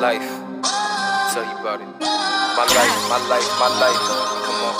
life. Tell you about it. My life, my life, my life. Come on.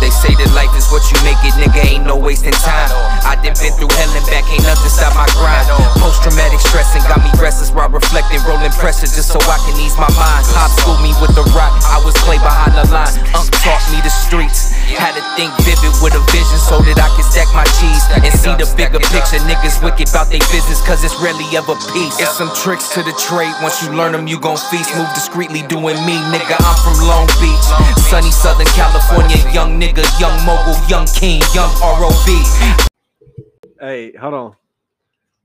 They say that life is what you make it, nigga. Ain't no wasting time. I done been through hell and back, ain't nothing stop my grind. Post traumatic stress and got me restless while reflecting, rolling pressure just so I can ease my mind. Pop schooled me with the rock, I was clay behind the line. Unc taught me the streets. Had to think vivid with a vision so that I can stack my cheese and see the bigger picture. Niggas wicked about they business cause it's rarely ever peace. It's some tricks to the trade. Once you learn them, you gon' feast. Move discreetly doing me, nigga. I'm from Long Beach, sunny Southern California. Young nigga, young mogul, young king, young ROB. Hey, hold on.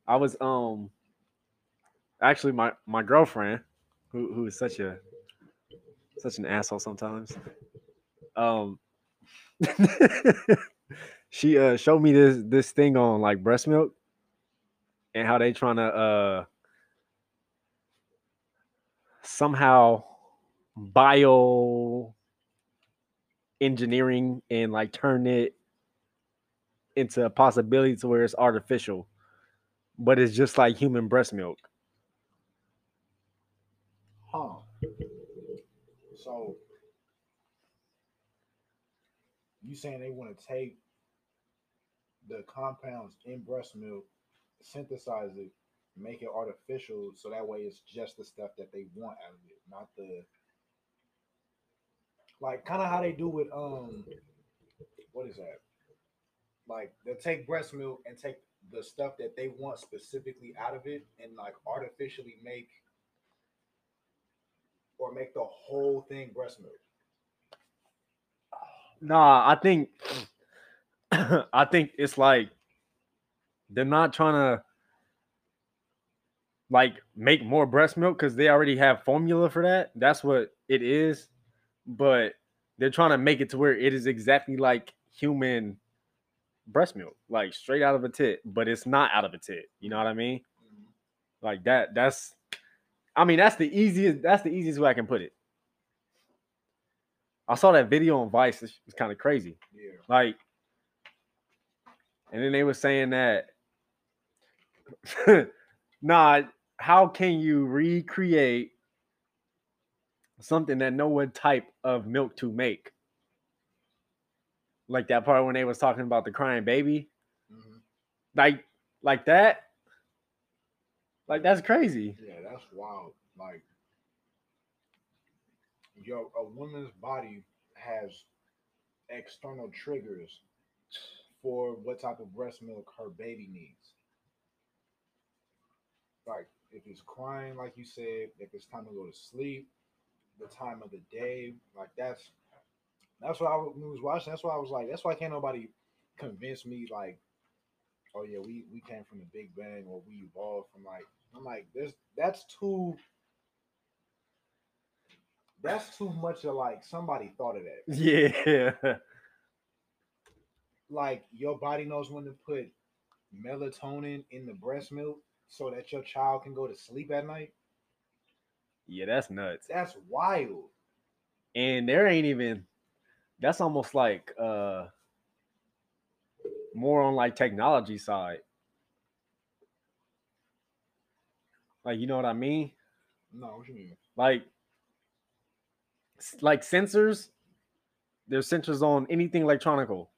I was um actually my my girlfriend, who who is such a such an asshole sometimes. Um, she uh showed me this this thing on like breast milk and how they trying to uh somehow bio engineering and like turn it into a possibility to where it's artificial, but it's just like human breast milk. Huh. So you saying they want to take the compounds in breast milk, synthesize it, make it artificial, so that way it's just the stuff that they want out of it, not the like kind of how they do with um what is that? Like they'll take breast milk and take the stuff that they want specifically out of it and like artificially make or make the whole thing breast milk. Nah, I think I think it's like they're not trying to like make more breast milk because they already have formula for that. That's what it is. But they're trying to make it to where it is exactly like human breast milk, like straight out of a tit, but it's not out of a tit. You know what I mean? Mm-hmm. Like that. That's. I mean, that's the easiest. That's the easiest way I can put it. I saw that video on Vice. It was kind of crazy. Yeah. Like, and then they were saying that, nah, how can you recreate something that no one type of milk to make? Like that part when they was talking about the crying baby, Mhm. like, like that, like that's crazy. Yeah, that's wild. Like, yo, a woman's body has external triggers for what type of breast milk her baby needs. Like, if it's crying, like you said, if it's time to go to sleep, the time of the day, like that's that's what I was watching. That's why I was like, that's why can't nobody convince me like, oh yeah, we we came from the Big Bang or we evolved from like. I'm like, there's that's too. That's too much of like somebody thought of that. Yeah, Like your body knows when to put melatonin in the breast milk so that your child can go to sleep at night. yeah, that's nuts. That's wild. and there ain't even that's almost like uh more on like technology side like you know what i mean No, what you mean? like like sensors there's sensors on anything electronical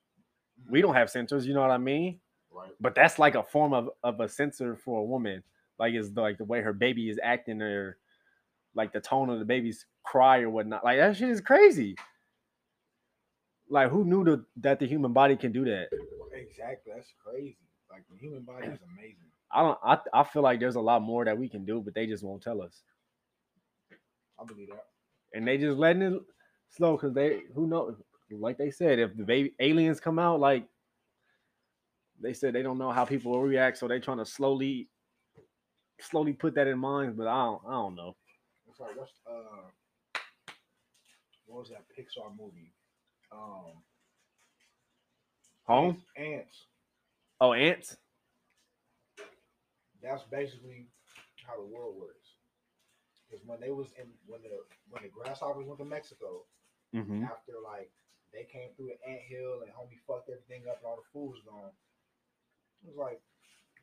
we don't have sensors you know what i mean Right. but that's like a form of, of a sensor for a woman like it's like the way her baby is acting or like the tone of the baby's cry or whatnot like that shit is crazy like who knew the, that the human body can do that Exactly. That's crazy. Like the human body is amazing. i don't I, I feel like there's a lot more that we can do but they just won't tell us I believe that. And they just letting it slow because they who knows like they said if the baby aliens come out like they said they don't know how people will react so they're trying to slowly slowly put that in mind but i don't i don't know what's uh what was that Pixar movie? Um home Ants. oh ants That's basically how the world works. Because when they was in when the when the grasshoppers went to Mexico, mm-hmm. after like they came through the ant hill and homie fucked everything up and all the food was gone. It was like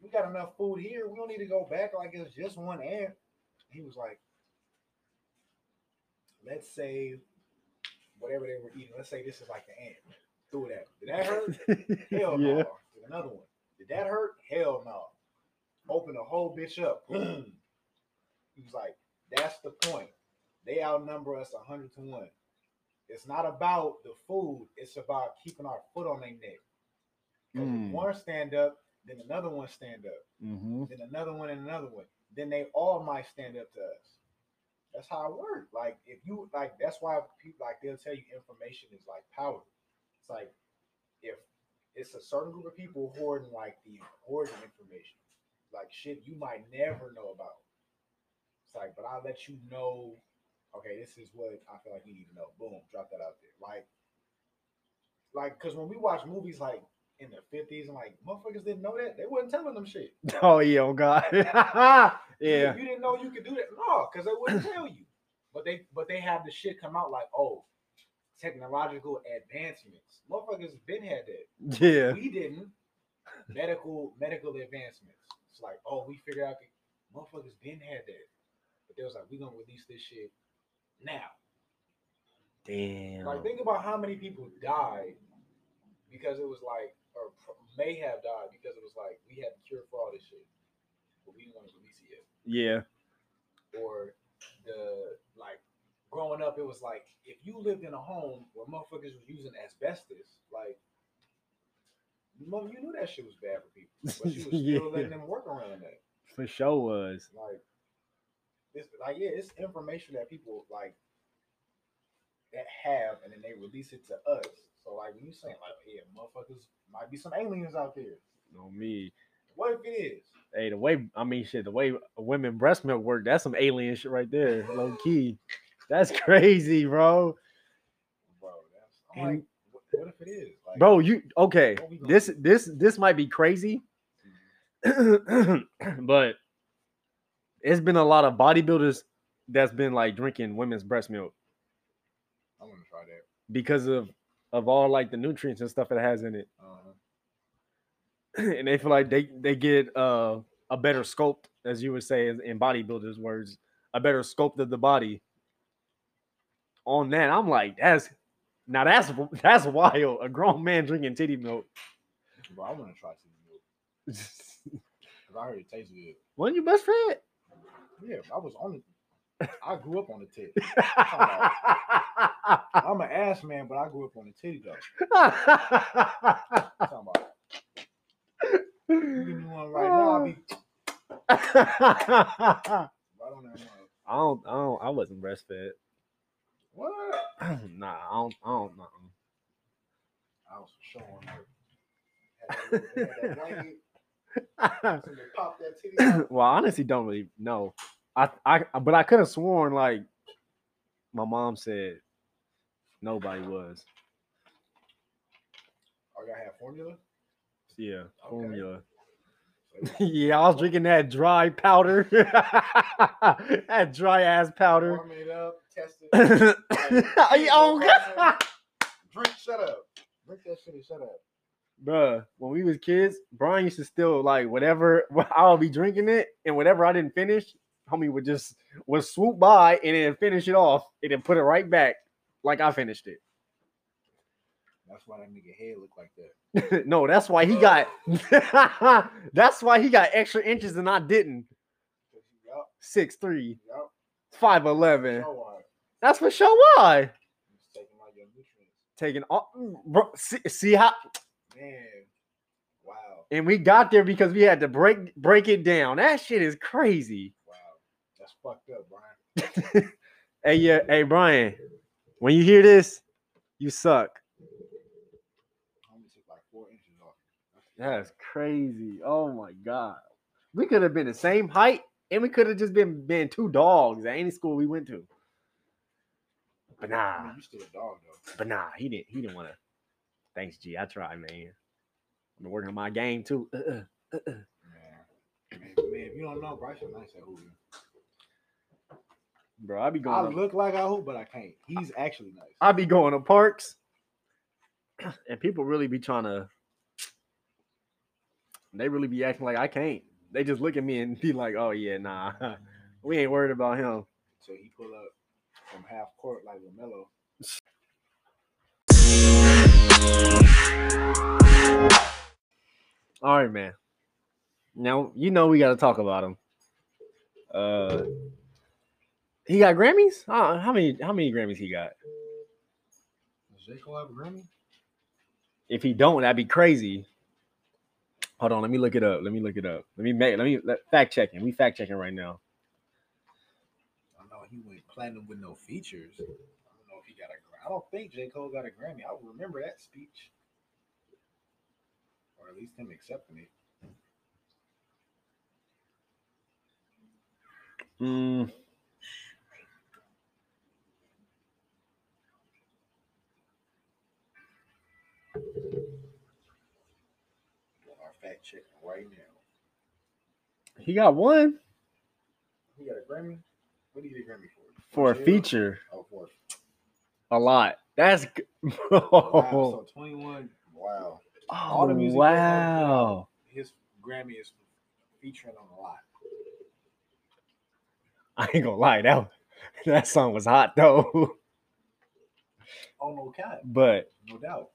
we got enough food here. We don't need to go back like it's just one ant. He was like, let's say whatever they were eating. Let's say this is like the ant. Threw it at. him. Did that hurt? Hell no. yeah. Did another one. Did that hurt? Hell no. Open the whole bitch up. Boom. He was like, that's the point. They outnumber us a hundred to one. It's not about the food, it's about keeping our foot on their neck. Mm. one stand up, then another one stand up, Mm-hmm. then another one and another one. Then they all might stand up to us. That's how it works. Like if you like, that's why people like they'll tell you information is like power. It's like if it's a certain group of people hoarding like the hoarding information, like shit you might never know about. It's like, but I'll let you know. Okay, this is what I feel like you need to know. Boom, drop that out there. Like, like, cause when we watch movies like in the fifties and like motherfuckers didn't know that they wasn't telling them shit. Oh yeah, oh god. yeah. You didn't know you could do that. No, because they wouldn't tell you. But they but they have the shit come out like, oh, technological advancements. Motherfuckers been had that. Yeah. We didn't. Medical medical advancements. It's like, oh, we figured out the motherfuckers been had that. But they was like, we gonna release this shit now. Damn. Like, think about how many people died because it was like, or may have died because it was like, we had the cure for all this shit, but we didn't want to release it yet. Yeah. or the like growing up, it was like if you lived in a home where motherfuckers was using asbestos, like mother, you knew that shit was bad for people, but you was still Yeah. letting them work around that. For sure was. Like, it's like yeah, it's information that people like that have, and then they release it to us. So like when you saying like, oh, yeah, motherfuckers might be some aliens out there. No me. What if it is? Hey, the way I mean shit, the way women breast milk work, that's some alien shit right there. Low key. That's crazy, bro. Bro, that's I'm And- like, what, what if it is? Like, Bro, you okay. What we gonna This do? this this might be crazy. Mm-hmm. but it's been a lot of bodybuilders that's been like drinking women's breast milk I'm gonna try that. because of of all like the nutrients and stuff it has in it. Uh-huh. and they feel like they they get uh, a better sculpt, as you would say in bodybuilders' words, a better sculpt of the body. On that, I'm like, that's now that's that's wild. A grown man drinking titty milk. Bro, I want to try some milk because I heard it tastes good. Wasn't you best friend? Yeah, I was on it. I grew up on the titty. I'm an ass man, but I grew up on the titty though. I'm about give me one right now, I'll be right on that. I don't, I don't, I wasn't breastfed. What? nah, I don't, I don't know. I was showing her. Had that, had that blanket, so they popped that titty out. well, I honestly don't really know. I, I, but I could have sworn like my mom said nobody was. Oh, y'all have formula? Yeah, Okay. formula. Yeah, I was drinking that dry powder, that dry ass powder. warm it up, test it. oh God, Drink, shut up. Drink that shit and shut up. Bruh. When we was kids, Brian used to still like whatever I'll be drinking it, and whatever I didn't finish, homie would just would swoop by and then finish it off, and then put it right back like I finished it. That's why that nigga head look like that. no, that's why he got. that's why he got extra inches and I didn't. Six three, five eleven. That's for sure. Why taking all taking all? Bro, see, see how? Man, wow, And we got there because we had to break break it down. That shit is crazy. wow. That's fucked up, Brian. Hey, yeah, hey Brian, when you hear this, you suck. I only took like four inches off. That's crazy. Oh my god. We could have been the same height and we could have just been been two dogs at any school we went to. But I nah, mean, you still a dog though. but nah, he didn't he didn't want to. Thanks, G. I try, man. I'm working on my game too. Uh-uh. Man, man, man, if you don't know, Bryce is nice at hooping. Bro, I be I going to, look like I hoop, but I can't. He's actually nice. I be going to parks and people really be trying to They really be acting like I can't. They just look at me and be like, "Oh yeah, nah, we ain't worried about him." So he pull up from half court like LaMelo. All right, man. Now you know we got to talk about him. Uh, he got Grammys. Uh, how many? How many Grammys he got? Does J Cole have a Grammy? If he don't, that'd be crazy. Hold on, let me look it up. Let me look it up. Let me make. Let me let, fact checking. We fact checking right now. I know he went platinum with no features. I don't know if he got a. Gra- I don't think J Cole got a Grammy. I remember that speech, or at least him accepting it. Mm, our fact checking right now. he got one He got a Grammy. What did he get a Grammy for? for a feature. Oh, for A lot. That's g- wow. oh, So twenty one. Wow. all the music wow. His Grammy is featuring on a lot. I ain't gonna lie, that that song was hot though. Oh no cap, But no doubt.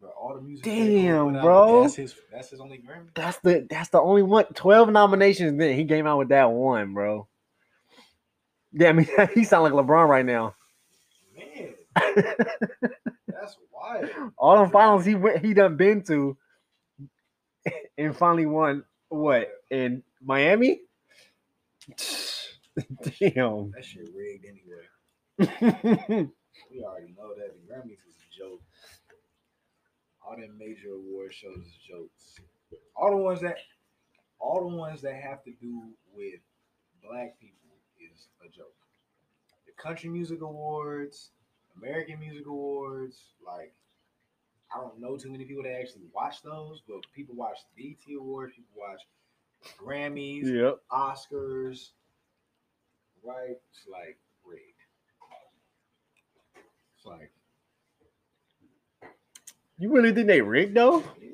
But all the music. Damn, out, bro. That's his. That's his only Grammy. that's the that's the only one. Twelve nominations. Then he came out with that one, bro. Yeah, I mean he sound like LeBron right now. That's wild. All them finals he went, he done been to, and finally won what in Miami. Damn. That shit rigged anyway. We already know that the Grammys is a joke. All them major award shows is jokes. All the ones that, all the ones that have to do with black people is a joke. The Country Music Awards, American Music Awards, like I don't know too many people that actually watch those, but people watch the BET Awards, people watch Grammys, yep. Oscars, right? It's like rigged. It's like, You really think they rigged though? yeah.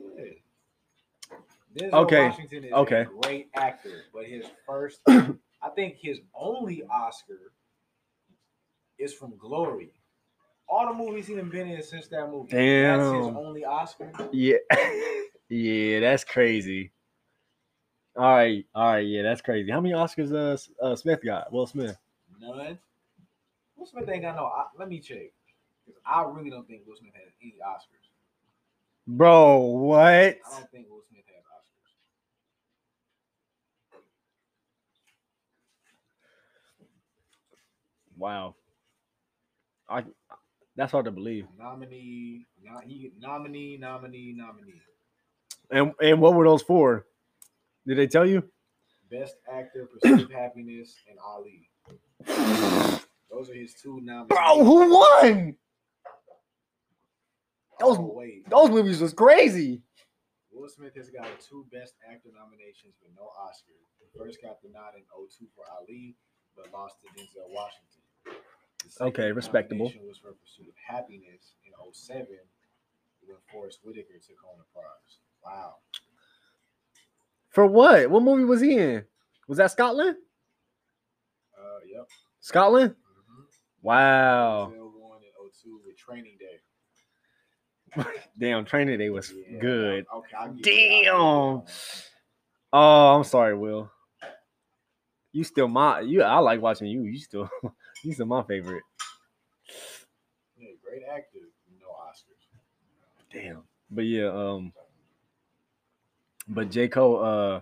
Denzel Okay, Washington is okay. a great actor, but his first, I think his only Oscar is from Glory. All the movies he's been in since that movie. That's his only Oscar. Yeah. yeah, that's crazy. All right, all right, yeah, that's crazy. How many Oscars uh, uh Smith got? Will Smith. None. Will Smith ain't got no. I- Let me check. I really don't think Will Smith has any Oscars. Bro, what? I don't think Will Smith has Oscars. Wow. I that's hard to believe. Nominee, no, nominee, nominee, nominee. And and what were those for? Did they tell you? Best actor, Pursuit of Happiness, and Ali. Those are his two nominees. Bro, who won? those- oh, wait. Those movies was crazy. Will Smith has got two Best Actor nominations with no Oscar. He first got the nod in 02 for Ali, but lost to Denzel Washington. Okay, respectable. was for Pursuit of Happiness in 07 when Forest Whitaker took home the prize. Wow. For what? What movie was he in? Was that Scotland? Uh, yep. Scotland? Mm-hmm. Wow. Won in 02 with Training Day. Damn, Training Day was Yeah, good. Okay, I'll give you- I'll give you Damn. Oh, I'm sorry, Will. You still my you. I like watching you. You still you still my favorite. Yeah, great actor. No Oscars. Damn. But yeah, um, but J Cole, uh,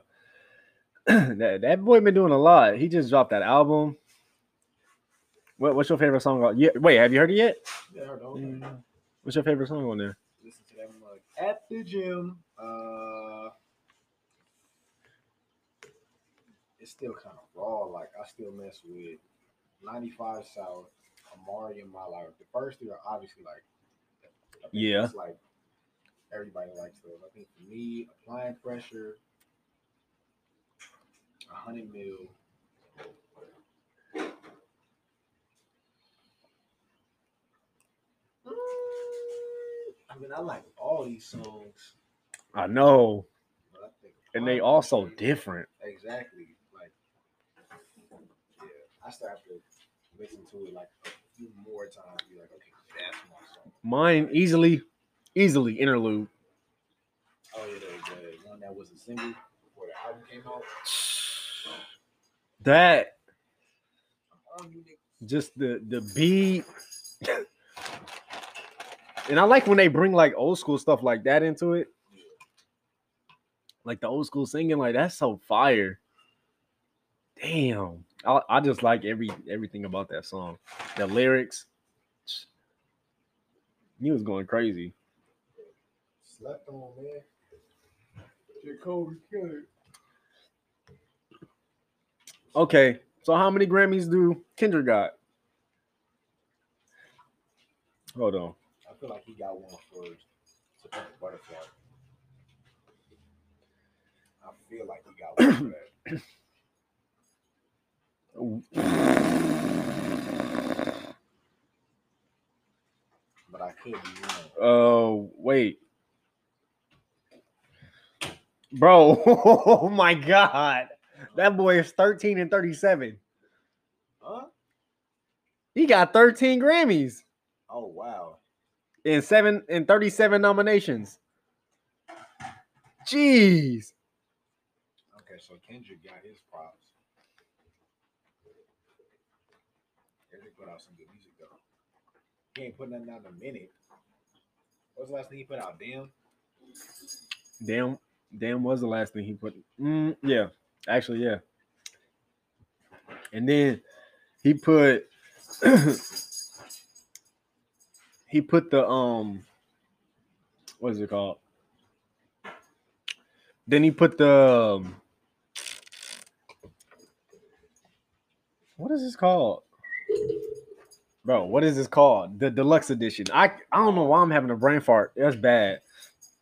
that that boy been doing a lot. He just dropped that album. What, what's your favorite song? on- Yeah, wait, have you heard it yet? Yeah, I heard whole. What's your favorite song on there? listen to them like at the gym. Uh, it's still kind of raw. Like I still mess with 95 South, Amari, in my life. The first three are obviously like, Yeah. it's like everybody likes those. I think for me, applying pressure, a hundred mil. Mm, I mean, I like all these songs. I know. and they Fun, also different. Exactly. I still have to listen to it like a few more times. Be like, okay, that's my song. Mine easily, easily interlude. Oh yeah, the, the one that was a single before the album came out. That I'm on you niggas. just the the beat. and I like when they bring like old school stuff like that into it. Like the old school singing, like that's so fire. Damn. I, I just like every everything about that song. The lyrics. He was going crazy. Slept on man. Okay, so how many Grammys do Kendrick got? Hold on. I feel like he got one for To Pimp a Butterfly. I feel like he got one for that. But I could be wrong. Oh, wait. Bro, oh my god. That boy is 13 and 37. Huh? He got 13 Grammys Oh wow. and 7 and 37 nominations. Jeez. Okay, so Kendrick got his props. Put out some good music though. He ain't put nothing out in a minute. What's the last thing he put out? Damn. Damn, damn was the last thing he put. Mm, yeah, actually, yeah. And then he put he put the um what is it called? Then he put the um, what is this called? Bro, what is this called? The deluxe edition. I I don't know why I'm having a brain fart. That's bad.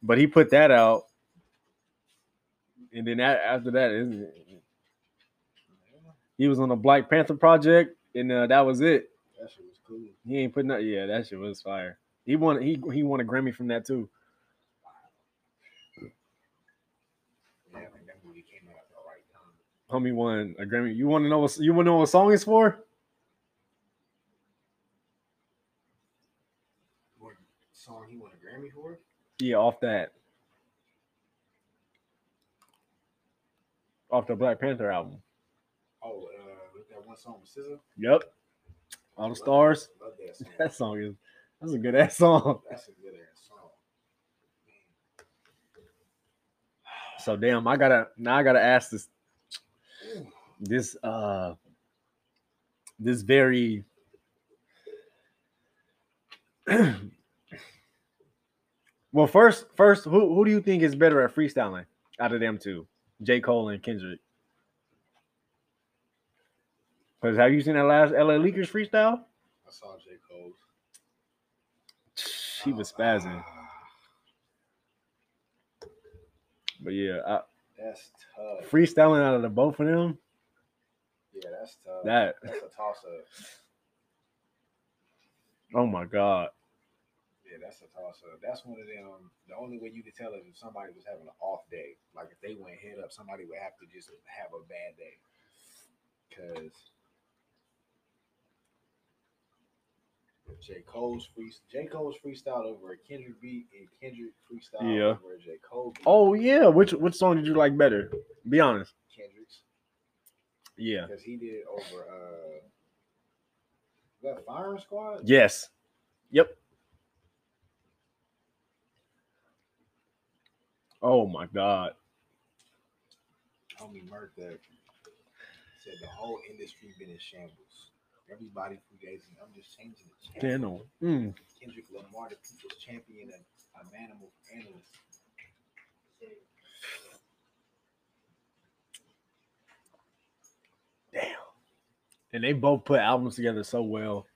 But he put that out. And then after that, isn't it? he was on the Black Panther project, and uh, that was it. That shit was cool. He ain't putting that. Yeah, that shit was fire. He won. He he won a Grammy from that too. Yeah, I think that movie came out at the right time. Homie won a Grammy. You want to know what you want to know what song is for? What song he won a Grammy for? Yeah, off that. Off the Black Panther album. Oh, uh, that one song with SZA. Yep. All the stars. Love that song. That song is that's a good ass song. That's a good ass song. So damn, I gotta now I gotta ask this this uh this very well first first who who do you think is better at freestyling out of them two j cole and kendrick because have you seen that last LA Leakers freestyle I saw J. Cole's. he was spazzing Ah, but yeah I, that's tough. freestyling out of the both of them Yeah, that's tough. that That's a toss up. oh my god Yeah, that's a toss up. That's one of them. The only way you could tell is if somebody was having an off day. Like if they went head up, somebody would have to just have a bad day. Cause J. Cole's free J. Cole's freestyle over a Kendrick beat and Kendrick freestyle Yeah. over a J. Cole beat. oh yeah which which song did you like better be honest Kendrick's. yeah Because he did over uh that firing squad? Yes. Yep. Oh my god. Homie Merc that said the whole industry been in shambles. Everybody fugazi. I'm just changing the channel. Mm. Kendrick Lamar, the people's champion and a manimal analyst. Damn. And they both put albums together so well.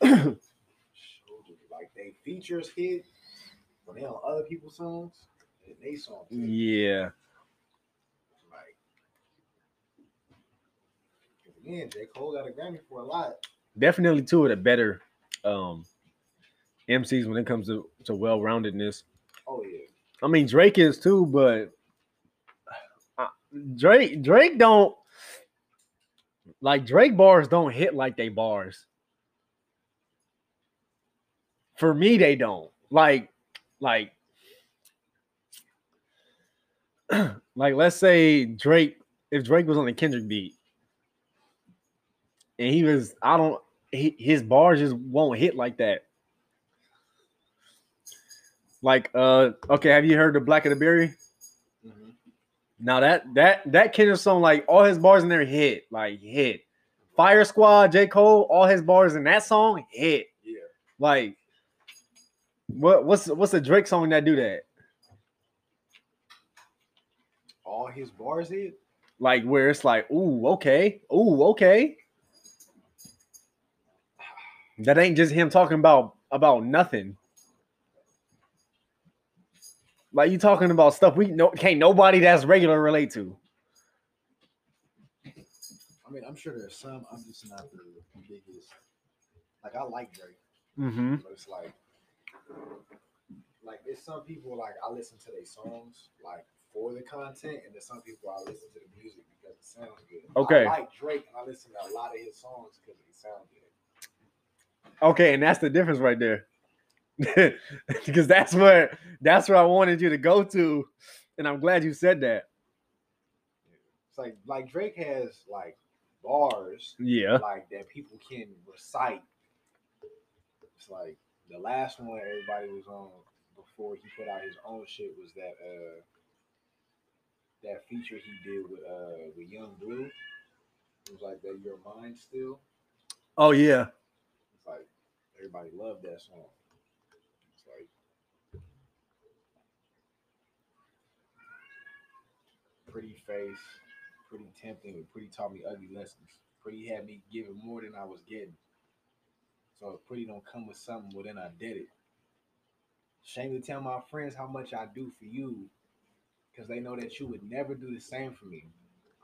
Showed like they features hit when they on other people's songs and they songs. Yeah. Like, again, J. Cole got a Grammy for a lot. Definitely two of the better um MCs when it comes to, to well roundedness. Oh yeah, I mean Drake is too, but uh, Drake Drake don't like Drake bars don't hit like they bars. For me, they don't. Like, like, like let's say Drake, if Drake was on the Kendrick beat and he was, I don't he, his bars just won't hit like that. Like, uh, okay, have you heard the Blacker the Berry? Mhm. Now that that that Kendrick song, like all his bars in there hit, like hit. Fire Squad, J. Cole, all his bars in that song hit. Yeah. Like, what what's what's a Drake song that do that? All his bars hit. Like where it's like, ooh, okay, ooh, okay. That ain't just him talking about about nothing. Like you talking about stuff we know can't nobody that's regular relate to. I mean, I'm sure there's some. I'm just not the biggest. Like I like Drake, Mm-hmm. but it's like, like there's some people like I listen to their songs like for the content, and there's some people I listen to the music because it sounds good. Okay. I like Drake, and I listen to a lot of his songs because they sound good. Okay, and that's the difference right there. because that's where that's where I wanted you to go to, and I'm glad you said that. It's like like Drake has like bars Yeah. like that people can recite. It's like the last one everybody was on before he put out his own shit was that uh that feature he did with uh with Yung Bleu. It was like that You're Mines Still. Oh yeah. It's like everybody loved that song. It's like pretty face, pretty tempting, but pretty taught me ugly lessons. Pretty had me giving more than I was getting. So if pretty don't come with something, well then I did it. Shame to tell my friends how much I do for you, because they know that you would never do the same for me.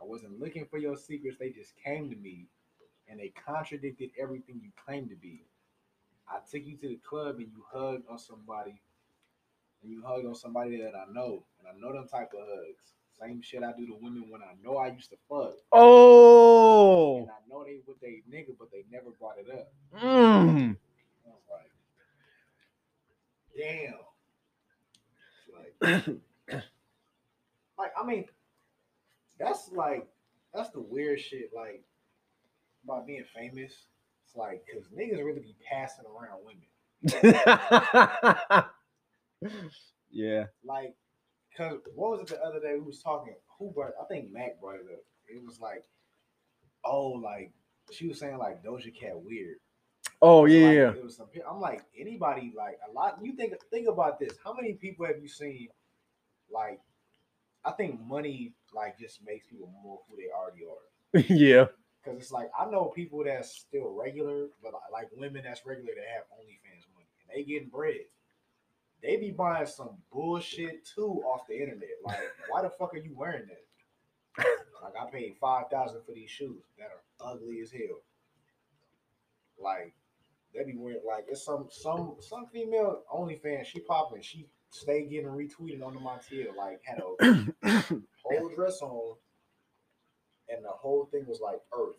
I wasn't looking for your secrets, they just came to me and they contradicted everything you claimed to be. I took you to the club and you hugged on somebody, and you hugged on somebody that I know, and I know them type of hugs. Same shit I do to women when I know I used to fuck, Oh. and I know they with they nigga, but they never brought it up. Mm. I was like, damn. Like, like I mean, that's like that's the weird shit. Like about being famous. It's like because niggas really be passing around women. yeah. Like, cause what was it the other day? Who was talking? Who brought? I think Mac brought it up. It was like, oh, like she was saying like Doja Cat weird. Oh Like, yeah. It was some. I'm like anybody like a lot. You think think about this. How many people have you seen? Like, I think money like just makes people more who they already are. yeah. Cause it's like I know people that's still regular, but like, like women that's regular that have OnlyFans money and they getting bread. They be buying some bullshit too off the internet. Like, why the fuck are you wearing that? Like, I paid five thousand for these shoes that are ugly as hell. Like, they be wearing like it's some some some female OnlyFans. She popping. She stay getting retweeted on the Montiel. Like, had a whole dress on, and the whole thing was like Earth.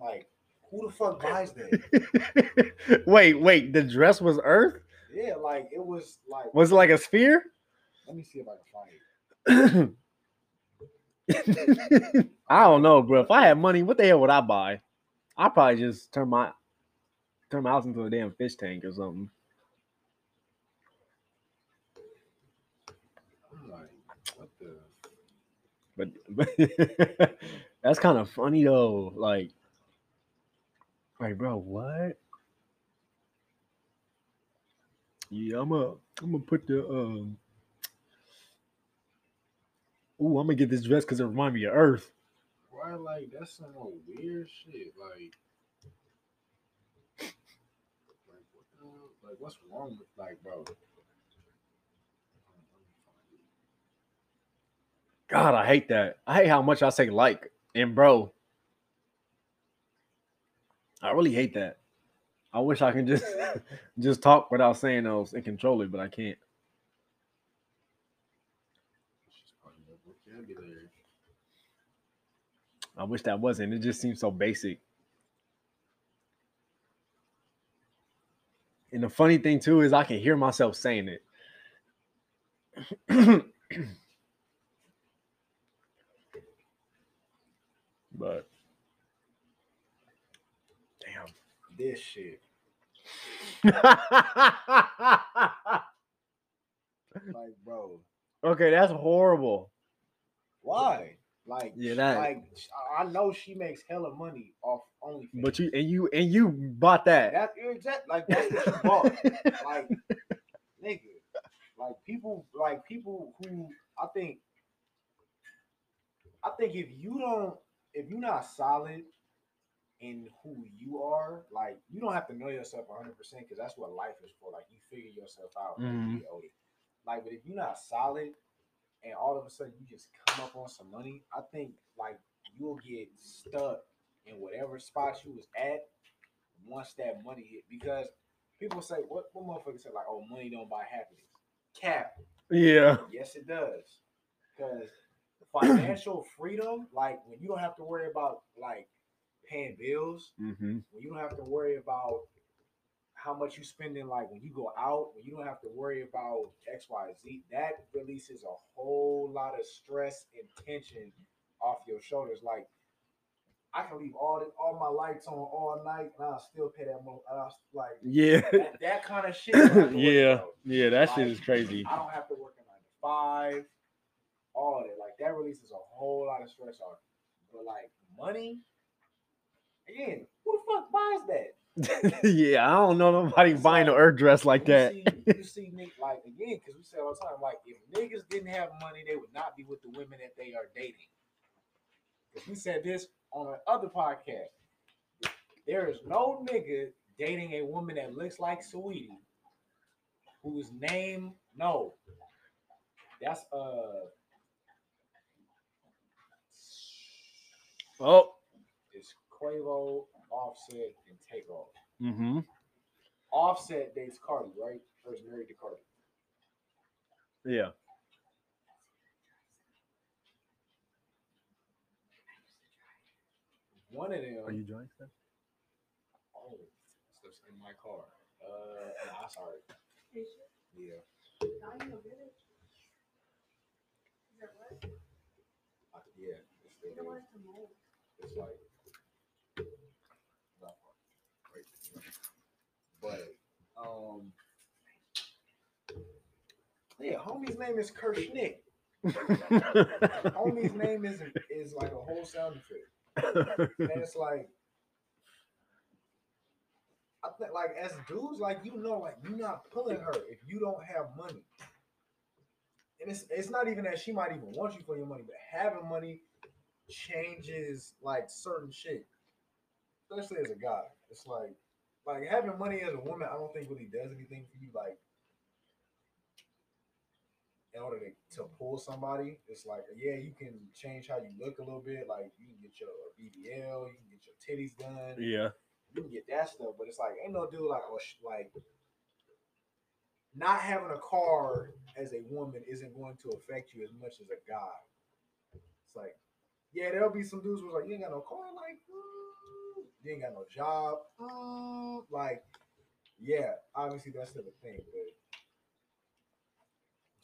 Like, who the fuck buys that? wait, wait. The dress was Earth? yeah, like it was like. Was it like a sphere? Let me see if I can find it. I don't know, bro. If I had money, what the hell would I buy? I'd probably just turn my turn my house into a damn fish tank or something. Like, what the? But, but that's kind of funny though. Like, like, bro, what? Yeah, I'm gonna I'm gonna put the um. Ooh, I'm gonna get this dress because it remind me of Earth. Why, like, that's some old weird shit. Like, like, what the? Like, what's wrong with, like, bro? God, I hate that. I hate how much I say like and bro. I really hate that. I wish I could just just talk without saying those and control it, but I can't. I wish that wasn't. It just seems so basic. And the funny thing too is I can hear myself saying it. but This shit. Like, bro, okay, that's horrible. why? Like, Yeah, that- like I- I know she makes hella money off OnlyFans. But you and you and you bought that. that exact like that's what you bought. like, nigga, like people, like people who I think, I think if you don't, if you're not solid in who you are, like you don't have to know yourself 100 percent because that's what life is for. Like you figure yourself out mm-hmm. you. Like, but if you're not solid and all of a sudden you just come up on some money, I think like you'll get stuck in whatever spot you was at once that money hit. Because people say, what what motherfuckers say like, oh, money don't buy happiness. Cap. yeah. Yes, it does. Because financial freedom, like when you don't have to worry about like paying bills, Mm-hmm. when you don't have to worry about how much you spending like when you go out, when you don't have to worry about X, Y, Z, that releases a whole lot of stress and tension off your shoulders. Like I can leave all the, all my lights on all night and I'll still pay that mo- uh, like Yeah. that, that kind of shit. I don't have to worry yeah. about. Yeah, that shit is crazy. I don't have to work a nine to five, all of it, Like that releases a whole lot of stress off. But like money, again, who the fuck buys that? yeah, I don't know nobody buying an Earth dress like you that. See, you see, Nick, like again, because we say all the time, like if niggas didn't have money, they would not be with the women that they are dating. Because we said this on another podcast. There is no nigga dating a woman that looks like Saweetie, whose name no. That's uh, Oh. It's Quavo, Offset, and Takeoff. Mm-hmm. Offset dates Cardi, right? Or is married to Cardi. Yeah. One of them. Are you joining stuff? Oh, stuff's in my car. Uh, nah, sorry. Yeah. I, yeah. It's still. It's like. not far. Right. But, um. Yeah, homie's name is Kirshnik. Homie's name is is like a whole sound effect. and it's like I think like as dudes, like you know, like you're not pulling her if you don't have money. And it's it's not even that she might even want you for your money, but having money changes like certain shit. Especially as a guy. It's like like having money as a woman, I don't think really does anything for you. Like in order to, to pull somebody, it's like yeah, you can change how you look a little bit. Like you can get your BBL, you can get your titties done, yeah. you can get that stuff. But it's like ain't no dude like oh sh- like not having a car as a woman isn't going to affect you as much as a guy. It's like yeah, there'll be some dudes who's like you ain't got no car, like mm, you ain't got no job, mm, like yeah, obviously that's still a thing, but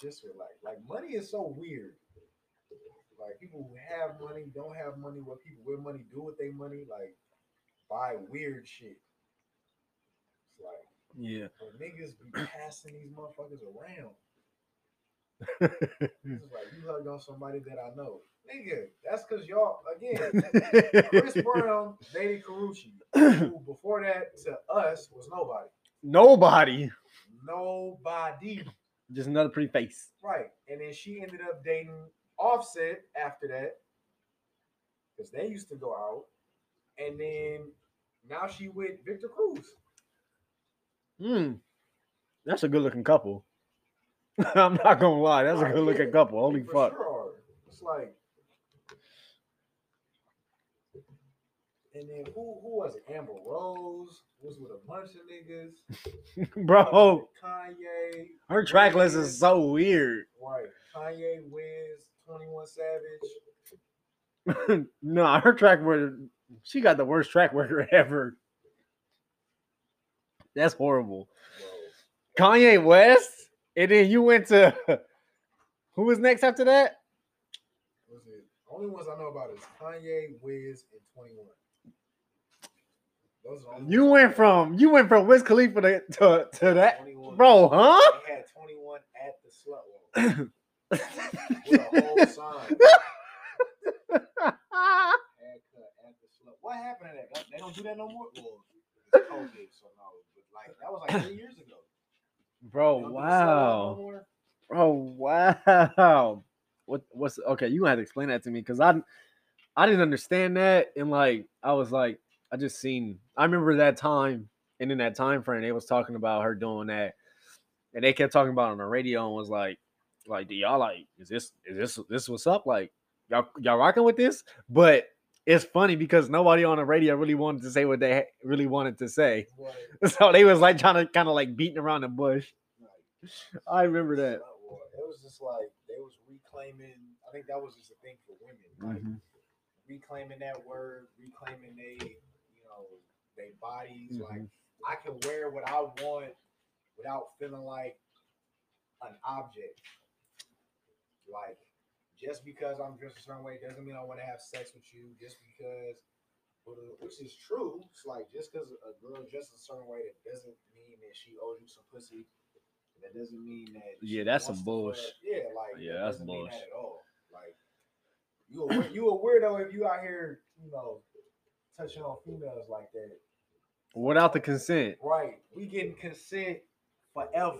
just relax. Like money is so weird. Like people who have money, don't have money, what people with money do with their money, like buy weird shit. It's like Yeah. when niggas be passing these motherfuckers around. It's like you hugged on somebody that I know. Nigga, that's cause y'all again, Chris Brown dated Karrueche, who before that to us was nobody. Nobody. Nobody. Just another pretty face. Right. And then she ended up dating Offset after that. Because they used to go out. And then now she with Victor Cruz. Hmm. That's a good looking couple. I'm not gonna lie, that's a good looking couple. Holy fuck. sure. It's like and then who who was it? Amber Rose was with a bunch of niggas. Bro, Kanye. her track list is so weird. Right. Kanye, Wiz, Twenty One Savage. no, her track record, she got the worst track record ever. That's horrible. Bro, Kanye West, and then you went to who was next after that? Only ones I know about is Kanye, Wiz, and Twenty One. Those are the only You went from you went from Wiz Khalifa to to, to that, 21. bro, huh? They had 21 at the slut walk with a whole sign. Haircut at the slut. What happened to that? They don't do that no more. Well, COVID, so no. But like that was like three years ago. Bro, don't do the slut walk no wow, bro, wow. What what's okay? You have to explain that to me because I I didn't understand that, and like I was like I just seen. I remember that time, and in that time frame, they was talking about her doing that, and they kept talking about it on the radio and was like, like, do y'all like, is this is this this what's up? Like, y'all y'all rocking with this? But it's funny because nobody on the radio really wanted to say what they really wanted to say, But, so they was like trying to kind of like beating around the bush. like, I remember that. It was just like they was reclaiming. I think that was just a thing for women. Like Mhm. reclaiming that word, reclaiming they, know, their bodies. Like Mhm. I can wear what I want without feeling like an object. Like just because I'm dressed a certain way doesn't mean I want to have sex with you. Just because, uh, which is true. It's like just because a girl dresses a certain way, that doesn't mean that she owes you some pussy. That doesn't mean that. Yeah, that's some wants to bullsh- fuck. Yeah, like Yeah, that that's doesn't that at all. Like you, a, you a weirdo if you out here, you know, touching on females like that. Without the consent. Right. We getting consent forever.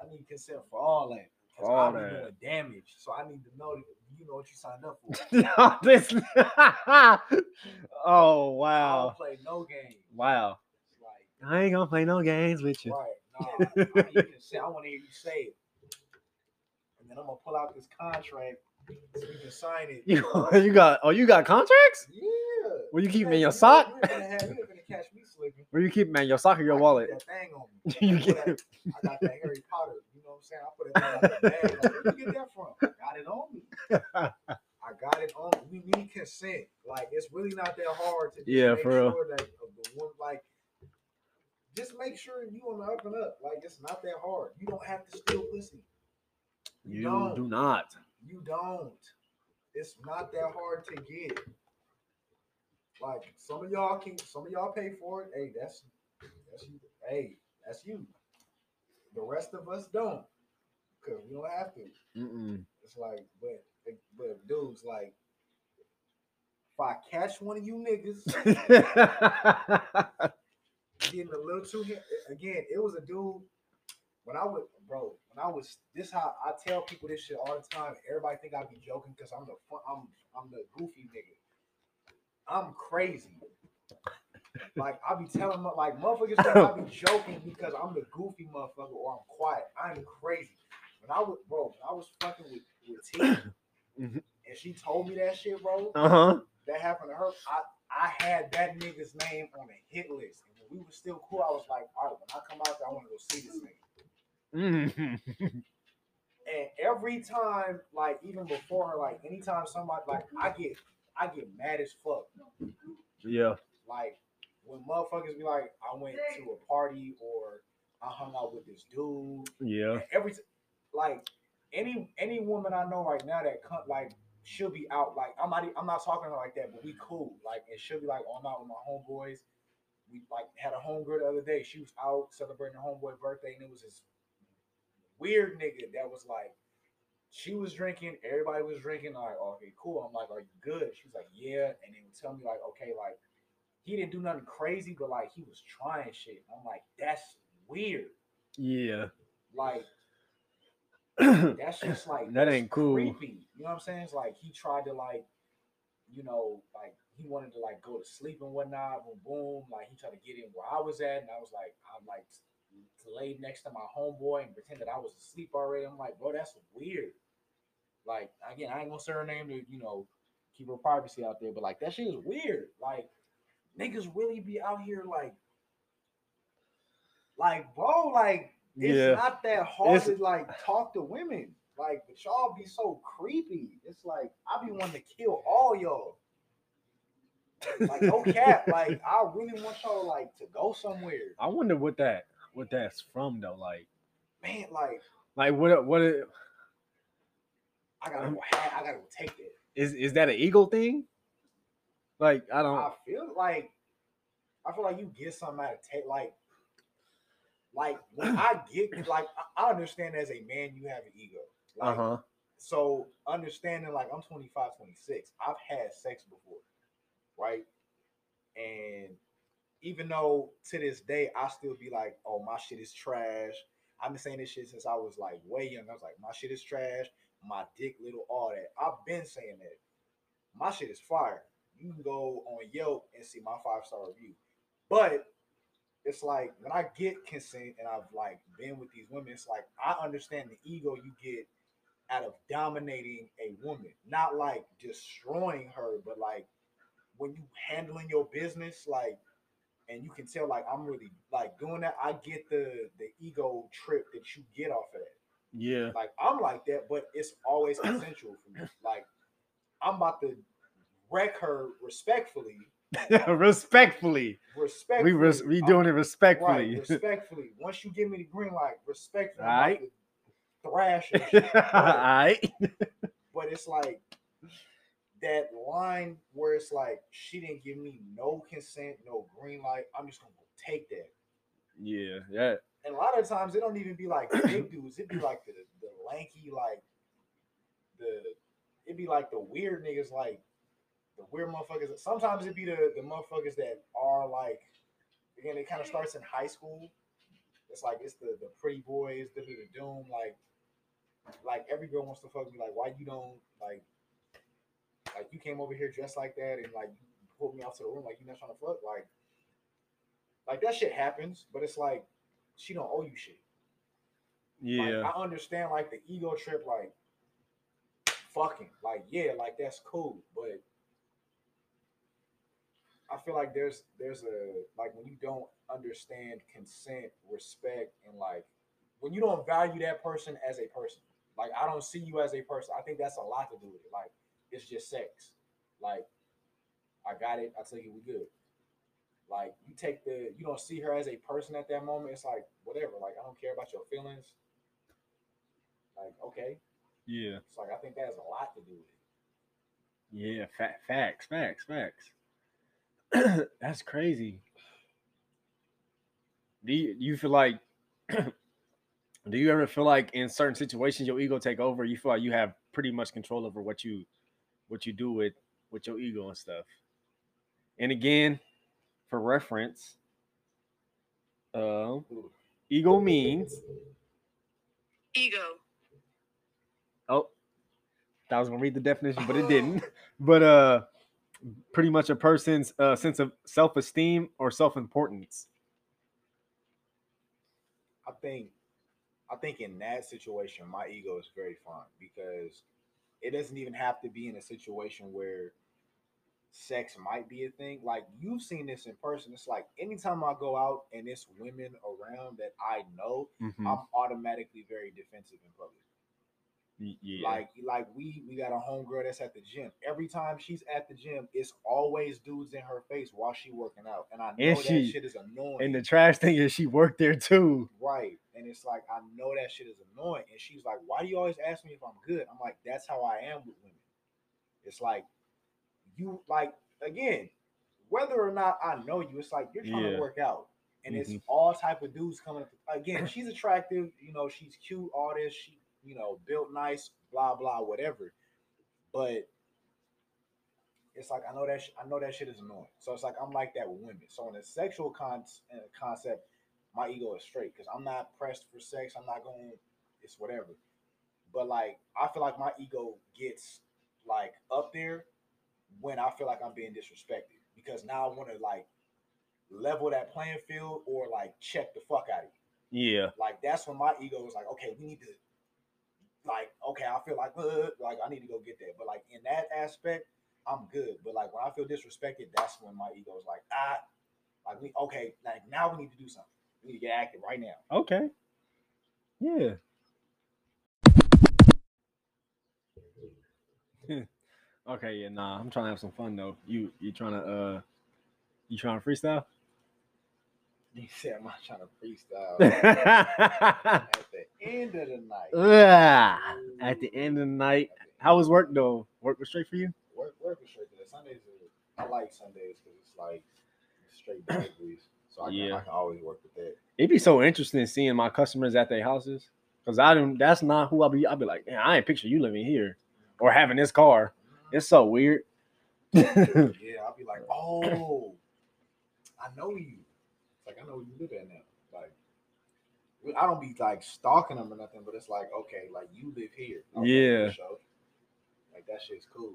I need consent for all that. All I'm that. doing damage. So I need to know that you know what you signed up for. No, this. oh I wow, don't play no game. wow! Like, I ain't gonna play no games with you. right. Nah, I consent. I want to hear you say it. And then I'm gonna pull out this contract so you can sign it. You you got oh you got contracts? Yeah. Where you keep 'em in your you sock? You're gonna, have, you're gonna catch me slipping. Where you keep man your sock or your I wallet? That thing on me. You I get- that- I got that Harry Potter. You know what I'm saying? I put it in the bag. Like, Where you get that from? I got it on me. I got it on. Me. We need consent. Like it's really not that hard to Yeah, make for real. sure that of the one like just make sure you on the up and up. Like it's not that hard. You don't have to steal pussy. You don't. do not. You don't. It's not that hard to get. Like some of y'all can, some of y'all pay for it. Hey, that's that's you. Hey, that's you. The rest of us don't, cause we don't have to. Mm-mm. It's like, but but dudes, like, if I catch one of you niggas getting a little too again, it was a dude. When I was, bro, when I was, this how I tell people this shit all the time. Everybody think I be joking because I'm the fun, I'm I'm the goofy nigga. I'm crazy. Like I be telling my like motherfuckers I be joking because I'm the goofy motherfucker or I'm quiet. I'm crazy. When I was bro, when I was fucking with with T, Mhm. and she told me that shit, bro. uh huh. That happened to her. I I had that nigga's name on a hit list, and when we were still cool, I was like, all right, when I come out there, I want to go see this nigga. Mm-hmm. And every time, like even before her, like anytime somebody like I get I get mad as fuck. yeah. Like when motherfuckers be like, I went to a party or I hung out with this dude. Yeah. And every like any any woman I know right now that come like she'll be out like I'm not I'm not talking to her like that, but we cool. Like and she'll be like, oh, I'm out with my homeboys. We like had a homegirl the other day. She was out celebrating her homeboy birthday, and it was this weird nigga that was like, she was drinking, everybody was drinking. I'm like, okay, cool. I'm like, are you good? She was like, yeah. And then would tell me like, okay, like he didn't do nothing crazy, but like he was trying shit. I'm like, that's weird. Yeah. Like that's just like That ain't cool. Creepy. You know what I'm saying? It's like he tried to like, you know, like he wanted to like go to sleep and whatnot. Boom, boom. Like he tried to get in where I was at, and I was like, I'm like laid next to my homeboy and pretend that I was asleep already. I'm like, bro, that's weird. Like again, I ain't gonna say her name to you know keep her privacy out there, but like that shit is weird. Like niggas really be out here like, like bro, like It's yeah. not that hard It's- to like talk to women. Like, but y'all be so creepy. It's like I be wanting to kill all y'all. Like, no cap. Like, I really want y'all like to go somewhere. I wonder what that what that's from though. Like Man, like like what what it, I gotta Um, go ha- I gotta go take that. is is that an ego thing? Like I don't. I feel like I feel like you get something out of take like like when I get like I- I understand as a man you have an ego. uh-huh. so understanding like I'm 25, 26, I've had sex before, right? And even though to this day I still be like, oh my shit is trash. I've been saying this shit since I was like way young. I was like, my shit is trash, my dick little, all that. I've been saying that. My shit is fire. You can go on Yelp and see my five star review. But it's like when I get consent and I've like been with these women, it's like I understand the ego you get out of dominating a woman, not like destroying her, but like when you handling your business, like, and you can tell like I'm really like doing that. I get the the ego trip that you get off of that. Yeah. Like I'm like that, but it's always essential for me. Like I'm about to wreck her respectfully. respectfully. Respectfully, We res- we I'm- doing it Right, respectfully. respectfully. Once you give me the green light, respectfully, I'm to thrash her Alright. but it's like that line where it's like she didn't give me no consent, no green light. I'm just gonna go take that. Yeah. Yeah. And a lot of times it don't even be like big dudes. It'd be like the the lanky, like the it'd be like the weird niggas, like the weird motherfuckers. Sometimes it'd be the the motherfuckers that are like again. It kind of starts in high school. It's like it's the the pretty boys, the the doom, like like every girl wants to fuck me. Like why you don't like like you came over here dressed like that and like you pulled me out to the room like you not trying to fuck like like that shit happens. But it's like she don't owe you shit. Yeah. Like, I understand like the ego trip, like fucking, like yeah, like that's cool, but I feel like there's there's a like when you don't understand consent, respect, and like when you don't value that person as a person. Like I don't see you as a person. I think that's a lot to do with it. Like it's just sex. Like I got it. I tell you we good. Like you take the you don't see her as a person at that moment. It's like whatever. Like I don't care about your feelings. Like okay, yeah. it's like I think that has a lot to do with it. Yeah. Fa- facts. Facts. Facts. That's crazy. Do you, you feel like? do you ever feel like in certain situations your ego take over? You feel like you have pretty much control over what you what you do with with your ego and stuff. And again, for reference, uh, ego means Ego. oh, I was gonna read the definition, but it didn't. But uh, pretty much a person's uh, sense of self-esteem or self-importance. I think I think in that situation, my ego is very fine because it doesn't even have to be in a situation where sex might be a thing. Like you've seen this in person. It's like anytime I go out and it's women around that I know, Mhm. I'm automatically very defensive in public. Yeah, Like, like we we got a homegirl that's at the gym. Every time she's at the gym, it's always dudes in her face while she working out, and I know And that she- shit is annoying. and the trash thing is she worked there too. Right. And it's like, I know that shit is annoying. And she's like, Why do you always ask me if I'm good? I'm like, That's how I am with women. It's like, you, like, again, whether or not I know you, it's like you're trying Yeah. to work out. And it's Mhm. all type of dudes coming up. Again, she's attractive, you know, she's cute, all this, she, you know, built nice, blah, blah, whatever. But it's like I know that sh- I know that shit is annoying. So it's like I'm like that with women. So in a sexual con- uh, concept, my ego is straight because I'm not pressed for sex. I'm not going. It's whatever. But like I feel like my ego gets like up there when I feel like I'm being disrespected because now I want to like level that playing field or like check the fuck out of you. Yeah, Like that's when my ego is like, okay, we need to like, okay, I feel like uh, like I need to go get that. But like in that aspect, I'm good. But like when I feel disrespected, that's when my ego is like, ah, like we okay, like now we need to do something. We need to get active right now. okay. Yeah. okay, yeah, nah. I'm trying to have some fun though. You you trying to uh you trying to freestyle? You said I'm not trying to freestyle. At At the end of the night, Yeah. At the end of the night, how was work though? Work was straight for you? work work is straight today. Sundays are, I like Sundays because it's like straight deliveries, so I can, Yeah. I can always work with that. It'd be so interesting seeing my customers at their houses. Cause I don't that's not who I be. I'll be like, man, I ain't picture you living here or having this car. It's so weird. Yeah, I'll be like, oh, I know you. Like I know where you live at now. I don't be like stalking them or nothing, but it's like, okay, like you live here. Okay, Yeah. Like that shit's cool.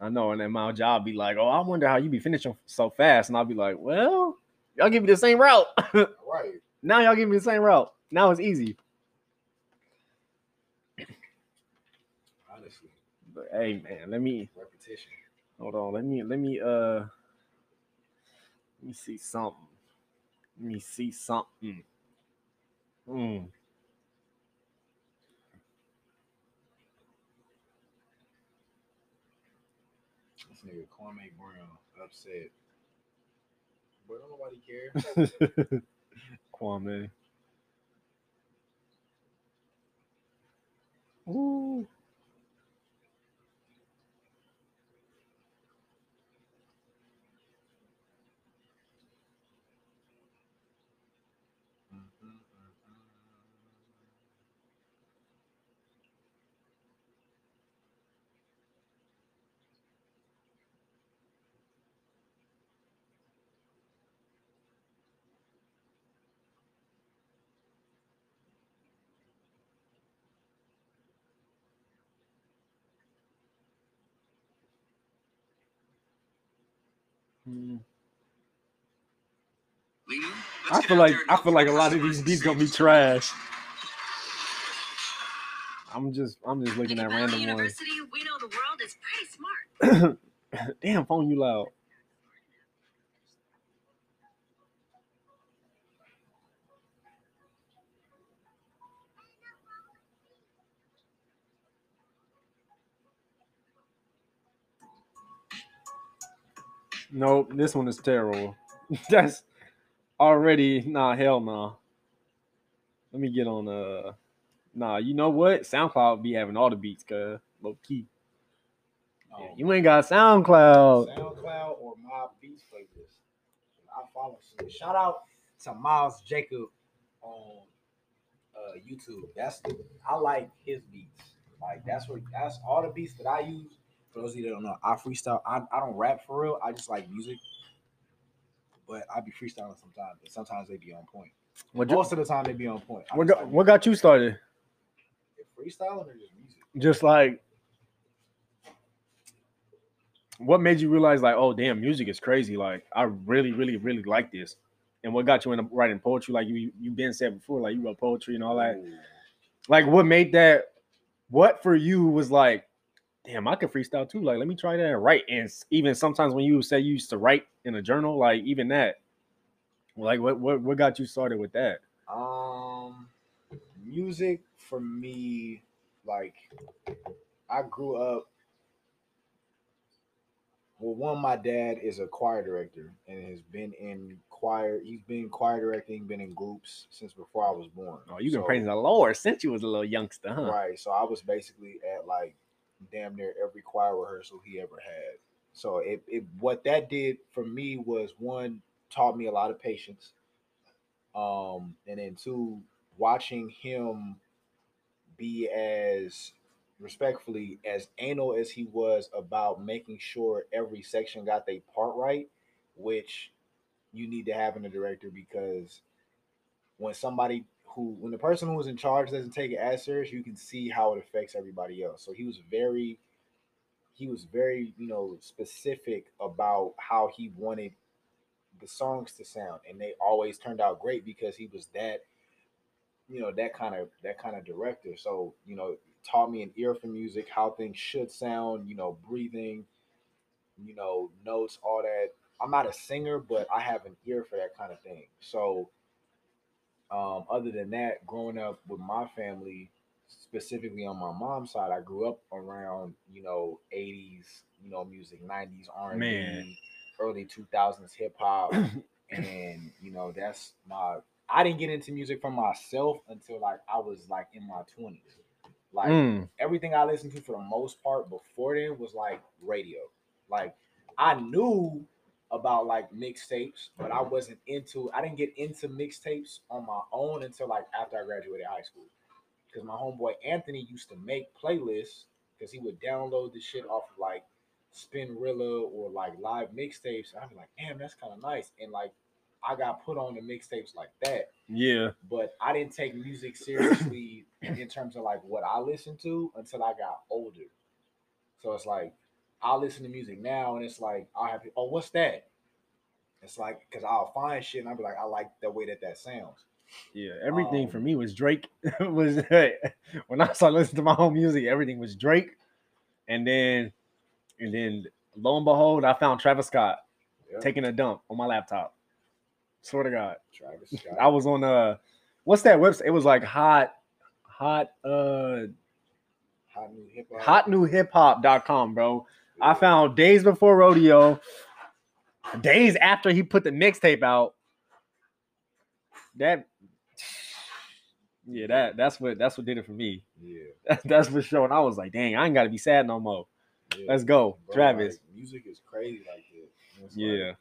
I know, and then my job be like, "Oh, I wonder how you be finishing so fast," and I'll be like, "Well, y'all give me the same route. Right. now y'all give me the same route. Now it's easy." Honestly, But hey, man, let me repetition. hold on. Let me let me uh let me see something. Let me see something. Hmm. This nigga Kwame Brown upset. But don't nobody care. Kwame. Ooh. I feel like I feel like a lot of these beats gonna be trash. I'm just I'm just looking at random ones. University, we know the world is pretty smart. Damn, phone you loud. Nope, this one is terrible. That's already nah hell nah. Let me get on uh nah, you know what? SoundCloud be having all the beats, cuz low key. Yeah, Um, you ain't got SoundCloud. SoundCloud or Mob Beats playlist. I follow some. Shout out to Miles Jacob on uh, YouTube. That's I like his beats. Like that's what that's all the beats that I use. For those of you that don't know, I freestyle. I, I don't rap for real. I just like music. But I be freestyling sometimes, but sometimes they be on point. What, you- Most of the time they be on point. I what, got, like what got you started? freestyling or just music? Just like what made you realize like, oh damn, music is crazy. Like I really, really, really like this. And what got you into writing poetry? Like you you been said before, like you wrote poetry and all that. Ooh. Like what made that what for you was like, damn, I could freestyle too. Like, let me try that and write. And even sometimes when you say you used to write in a journal, like even that, like what what what got you started with that? Um, music for me, like I grew up. Well, one, my dad is a choir director and has been in choir. He's been choir directing, been in groups since before I was born. Oh, you've been So- praising the Lord since you was a little youngster, huh? Right. So I was basically at like damn near every choir rehearsal he ever had. So it, it what that did for me was one taught me a lot of patience. Um, and then two, watching him be as respectfully as anal as he was about making sure every section got their part right, which you need to have in a director because when somebody who when the person who is in charge doesn't take it as serious, you can see how it affects everybody else. So he was very he was very, you know, specific about how he wanted the songs to sound. And they always turned out great because he was that you know that kind of that kind of director. So you know taught me an ear for music how things should sound you know breathing you know notes all that. I'm not a singer but i have an ear for that kind of thing. So um, other than that, growing up with my family, specifically on my mom's side, I grew up around you know '80s, you know music, '90s R&B, early 2000s hip hop, and you know that's my. I didn't get into music for myself until like I was like in my 20s. Like Mm, everything I listened to for the most part before then was like radio. Like I knew about like mixtapes, but I wasn't into I didn't get into mixtapes on my own until like after I graduated high school. Because my homeboy Anthony used to make playlists because he would download the shit off of like Spinrilla or like live mixtapes. I'd be like, damn, that's kind of nice. And like I got put on the mixtapes like that yeah. but I didn't take music seriously in terms of like what I listened to until I got older. So it's like I'll listen to music now and it's like I'll have oh what's that? It's like because I'll find shit and I'll be like I like the way that that sounds. Yeah, everything for Um, me was Drake. was when I started listening to my own music, everything was Drake, and then and then lo and behold, I found Travis Scott Yeah. taking a dump on my laptop. Swear to God, Travis Scott. I was on uh, what's that website? It was like hot, hot, uh, hot new hip hop. hotnewhiphop.com, bro. I found days before rodeo, days after he put the mixtape out. That yeah, that that's what that's what did it for me. Yeah, that's for sure. And I was like, dang, I ain't gotta be sad no more. yeah. Let's go, Bro, Travis. like, music is crazy like this. Yeah. like-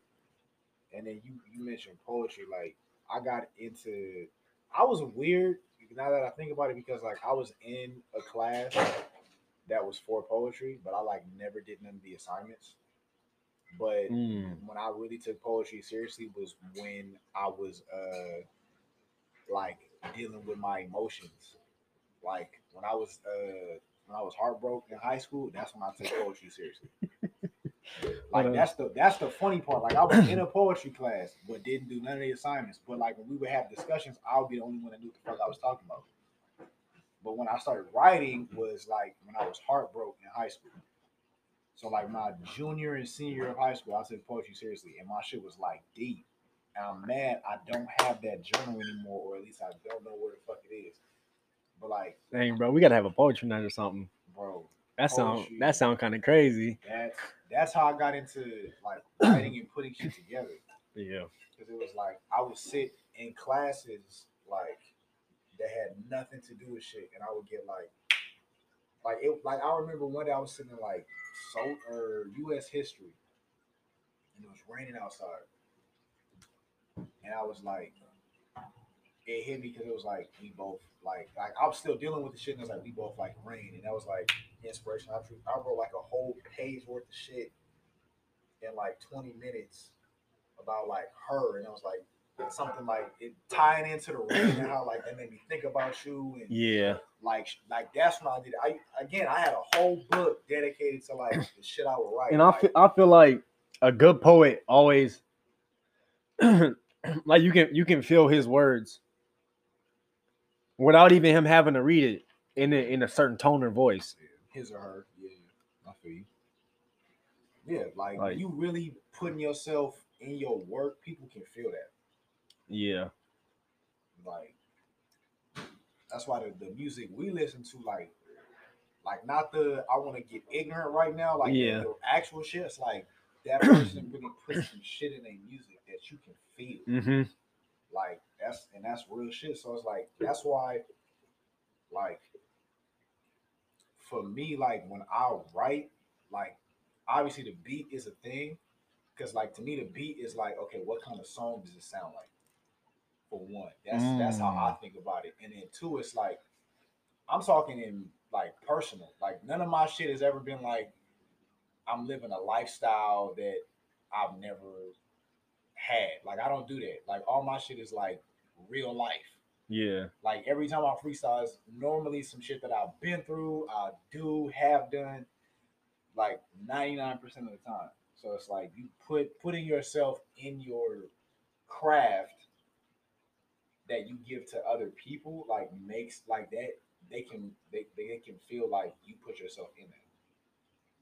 and then you you mentioned poetry. Like I got into, I was weird now that I think about it because like I was in a class that was for poetry, but I like never did none of the assignments. But Mm. when I really took poetry seriously was when I was uh like dealing with my emotions. Like when I was uh when I was heartbroken in high school, that's when I took poetry seriously. Like that's the that's the funny part. Like I was in a poetry class, but didn't do none of the assignments. But like when we would have discussions, I would be the only one that knew what the fuck I was talking about. But when I started writing mm-hmm. was like when I was heartbroken in high school. So like my junior and senior of high school, I took poetry seriously, and my shit was like deep. And I'm mad I don't have that journal anymore, or at least I don't know where the fuck it is. But like, Dang, bro, we gotta have a poetry night or something. bro, That sound Poetry. that sound kind of crazy. that's that's how I got into like writing and putting shit together. Yeah. because it was like I would sit in classes like that had nothing to do with shit, and I would get like, like it, like I remember one day I was sitting in like so or U.S. history, and it was raining outside, and I was like, it hit me because it was like we both like like I was still dealing with the shit, and it was like we both like rain, and that was like inspiration. I, I wrote like a whole page worth of shit in like 20 minutes about like her, and I was like something like it tying into the rain and how like that made me think about you and Yeah. like like that's when I did it. I again I had a whole book dedicated to like the shit I would write. And I like, feel I feel like a good poet always like you can you can feel his words without even him having to read it in a, in a certain tone or voice. his or her. Yeah, I feel you. Yeah, like, Like- you really putting yourself in your work, people can feel that. Yeah. Like that's why the, the music we listen to, like, like not the I want to get ignorant right now, like Yeah. the, actual shit. It's like that person really put some shit in their music that you can feel. Mm-hmm. Like that's and that's real shit. So it's like that's why, like, for me, like when I write, like obviously the beat is a thing, because like to me the beat is like okay, what kind of song does it sound like? For one, that's that's how I mm. think about it, and then two, it's like I'm talking in like personal. Like none of my shit has ever been like I'm living a lifestyle that I've never had. Like I don't do that. Like all my shit is like real life. Yeah. Like every time I freestyle, is normally some shit that I've been through, I do, have done, like 99% of the time. So it's like you put putting yourself in your craft that you give to other people, like makes like that, they can they, they can feel like you put yourself in it.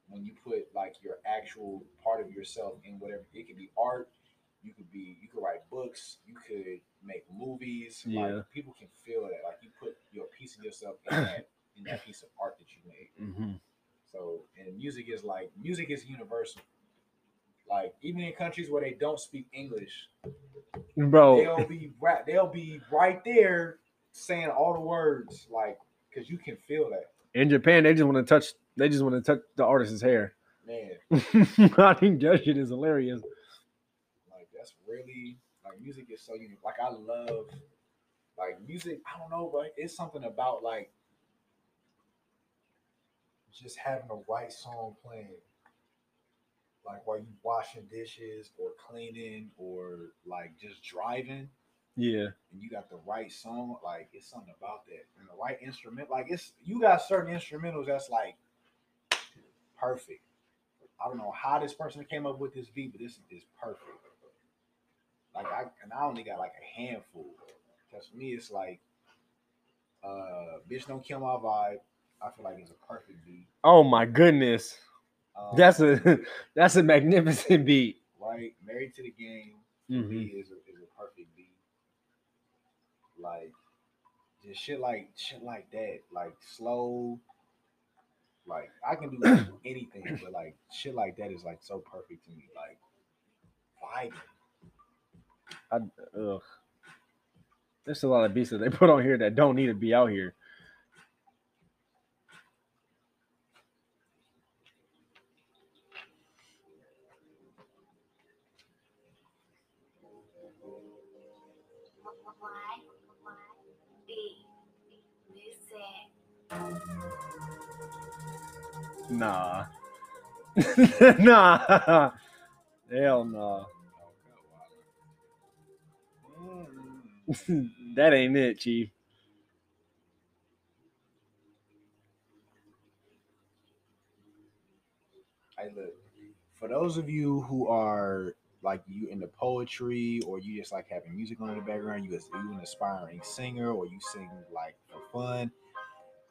When you put like your actual part of yourself in whatever it could be art, You could be, you could write books, you could make movies. Yeah. Like people can feel that. Like you put your piece of yourself in that in that piece of art that you made. Mm-hmm. So and music is like music is universal. Like even in countries where they don't speak English, Bro, they'll be right, they'll be right there saying all the words, like because you can feel that. in Japan, they just want to touch. They just want to touch the artist's hair. Man, I think that shit is hilarious. like that's really like music is so unique. Like I love like music. I don't know, but it's something about like just having the right song playing. Like while you washing dishes or cleaning or like just driving Yeah, and you got the right song, like it's something about that. And the right instrument, like it's you got certain instrumentals that's like perfect. I don't know how this person came up with this beat, but this is perfect. Like I and I only got like a handful. Cause for me it's like uh Bitch Don't Kill My Vibe. I feel like it's a perfect beat. Oh my goodness, Um, that's a that's a magnificent beat. right. Married to the Game for Mhm. me is a, is a perfect beat. Like just shit like shit like that, like slow. Like I can do anything, but like shit like that is like so perfect to me. Like vibing. Ugh. There's a lot of beats that they put on here that don't need to be out here. Y, Y, B. Listen. Nah. nah. Hell no. Mm. that ain't it, Chief. Hey, look, for those of you who are like you into poetry or you just like having music on in the background, you you an aspiring singer or you sing like for fun,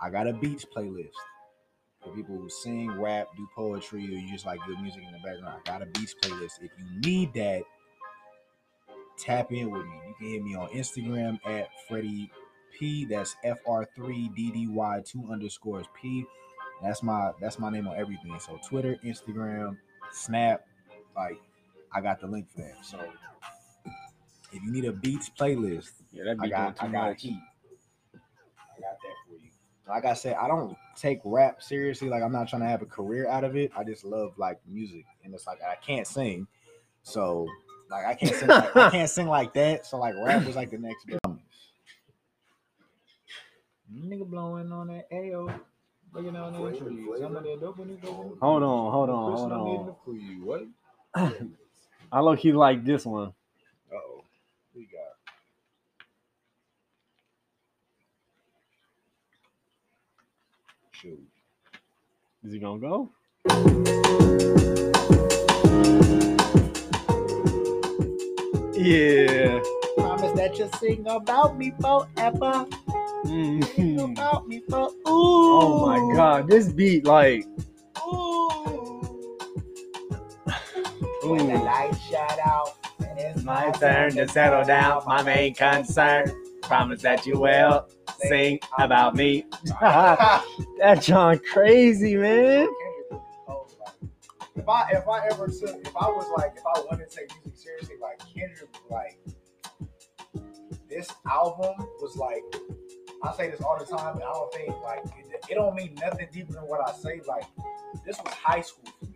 I got a beats playlist for people who sing, rap, do poetry, or you just like good music in the background. I got a beats playlist. If you need that, tap in with me. You can hit me on Instagram at Freddie P. That's FR3DDY2 underscores P. That's my that's my name on everything. So Twitter, Instagram, Snap, like I got the link for that. So if you need a beats playlist, Yeah, that'd be doing got too I got much. heat. I got that for you. Like I said, I don't take rap seriously. Like I'm not trying to have a career out of it. I just love like music, and it's like I can't sing, so like I can't sing. Like, I can't sing like that. So like rap was like the next best. Nigga blowing on that AO. Looking on that tree. flavor. Some of that dope in it, dope in it. Hold on, hold on, hold on. it For you, what? I low he like this one. Oh. We got. Shoot. Is he gonna go? Yeah. Promise that you'll sing about me forever. Sing Mhm. about me for ooh. Oh my god, this beat like When the lights shut out, and it's My turn to settle down. My main concern. Promise that you will sing about me. that John crazy, man. If I if I ever took if I was like if I wanted to take music seriously, like Kendrick, like this album was like I say this all the time, and I don't think like it, it don't mean nothing deeper than what I say. Like this was high school for me.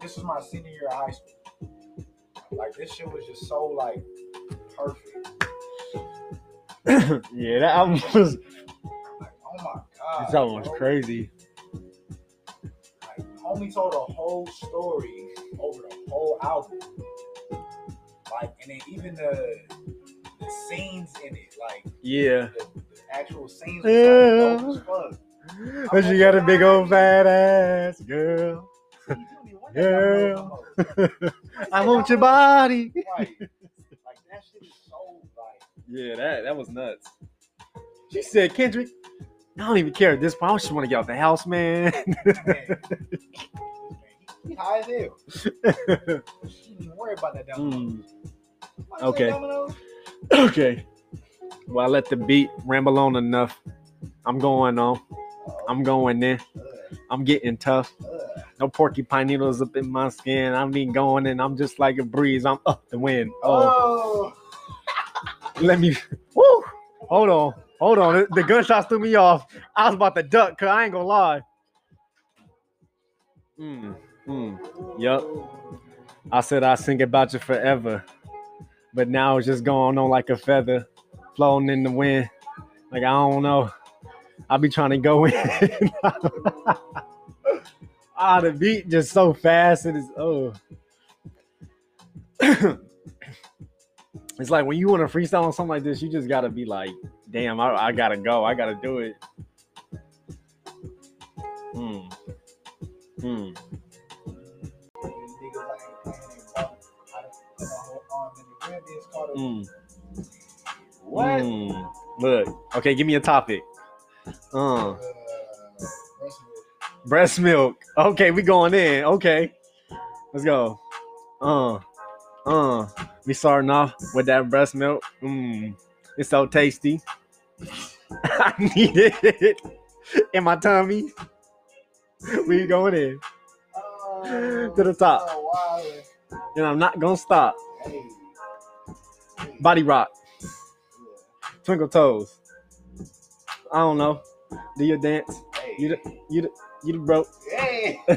Like this was my senior year of high school. Like this shit was just so like perfect. yeah, that album was Like oh my god, this album was bro. crazy. Like, homie told a whole story over the whole album. Like, and then even the the scenes in it, like Yeah. the, the actual scenes, was like, dope as fuck. But she got a big old fat ass girl. See, you don't even want that no more, no more. I want your body. Right. Like that shit is so like. Yeah, that that was nuts. She said, Kendrick, I don't even care at this point. I just want to get out the house, man. Man, man, he He high as hell. Don't even worry about that down. Mm, okay. okay. Well, I let the beat ramble on enough. I'm going on. I'm going in. I'm getting tough. No porcupine needles up in my skin. I'm been going and I'm just like a breeze. I'm up the wind. Oh, Oh, let me. Woo! Hold on. Hold on. The, gunshots threw me off. I was about to duck because I ain't gonna lie. Mm, mm. Yup. I said I sing about you forever. But now it's just going on like a feather, floating in the wind. Like I don't know. I be trying to go in. ah, the beat just so fast. And It is oh. it's like when you want to freestyle on something like this, you just gotta be like, damn, I, I gotta go. I gotta do it. Hmm. Hmm. Mm. What? Mm. Look. Okay, give me a topic. Uh, Uh, breast milk. Okay, we going in. Okay. Let's go. Uh. Uh. We starting off with that breast milk. Mmm. It's so tasty. I need it in my tummy. We going in. Oh, To the top. oh, wow. And I'm not gonna stop. Hey. Body rock. Twinkle toes. I don't know. Do your dance. Hey. You the you the you the broke. Hey. Yo,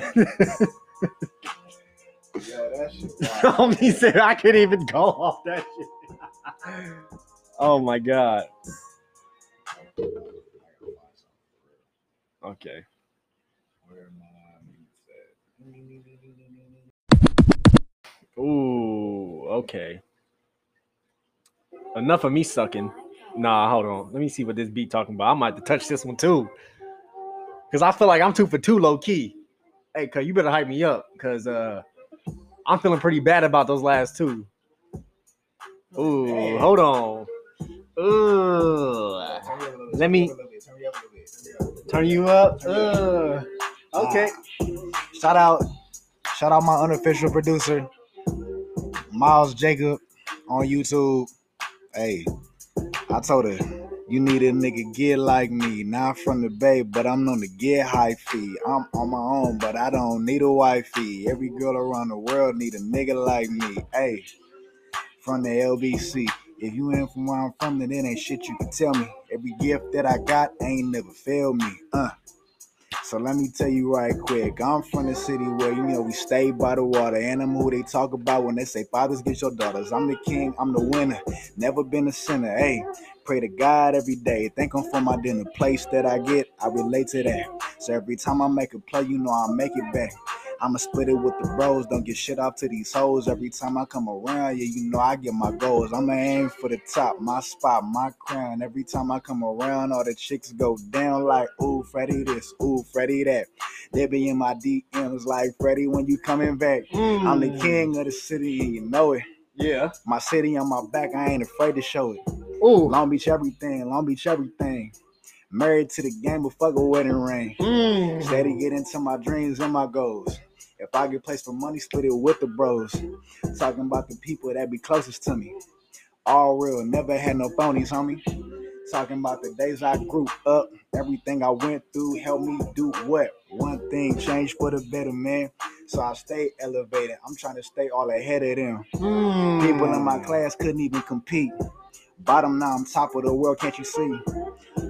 that shit. Homie said I couldn't even go off that shit. oh my god. Okay. Where my meat at? Ooh, okay. Enough of me sucking. Nah, hold on. Let me see what this beat talking about. I might have to touch this one too. Cause I feel like I'm two for two low key. Hey, cuz you better hype me up. Cause uh I'm feeling pretty bad about those last two. Ooh, hold on. Ooh. Let me- turn you up. Okay. Shout out, shout out my unofficial producer, Miles Jacob on YouTube. Hey, I told her, you need a nigga get like me. Not from the bay, but I'm on the get high fee. I'm on my own, but I don't need a wifey. Every girl around the world need a nigga like me. Hey, from the LBC. If you ain't from where I'm from, then it ain't shit you can tell me. Every gift that I got ain't never failed me. Uh. So let me tell you right quick. I'm from the city where you know we stay by the water. And I'm who they talk about when they say fathers get your daughters. I'm the king, I'm the winner. Never been a sinner. Hey, pray to God every day. Thank him for my dinner. Place that I get, I relate to that. So every time I make a play, you know I make it back. I'ma split it with the bros. Don't get shit off to these hoes. Every time I come around, yeah, you know I get my goals. I'ma aim for the top, my spot, my crown. Every time I come around, all the chicks go down like, ooh, Freddie this, ooh, Freddie that. They be in my DMs like, Freddie, when you coming back? I'm the Mm. king of the city and you know it. Yeah. My city on my back, I ain't afraid to show it. Ooh. Long Beach everything, Long Beach everything. Married to the game, but fuck a wedding ring. Mm. Steady get into my dreams and my goals. If I get placed for money, split it with the bros. Talking about the people that be closest to me. All real, never had no phonies, homie. Talking about the days I grew up, everything I went through helped me do what? One thing changed for the better, man. So I stay elevated. I'm trying to stay all ahead of them. Mm. People in my class couldn't even compete. Bottom now, I'm top of the world, can't you see?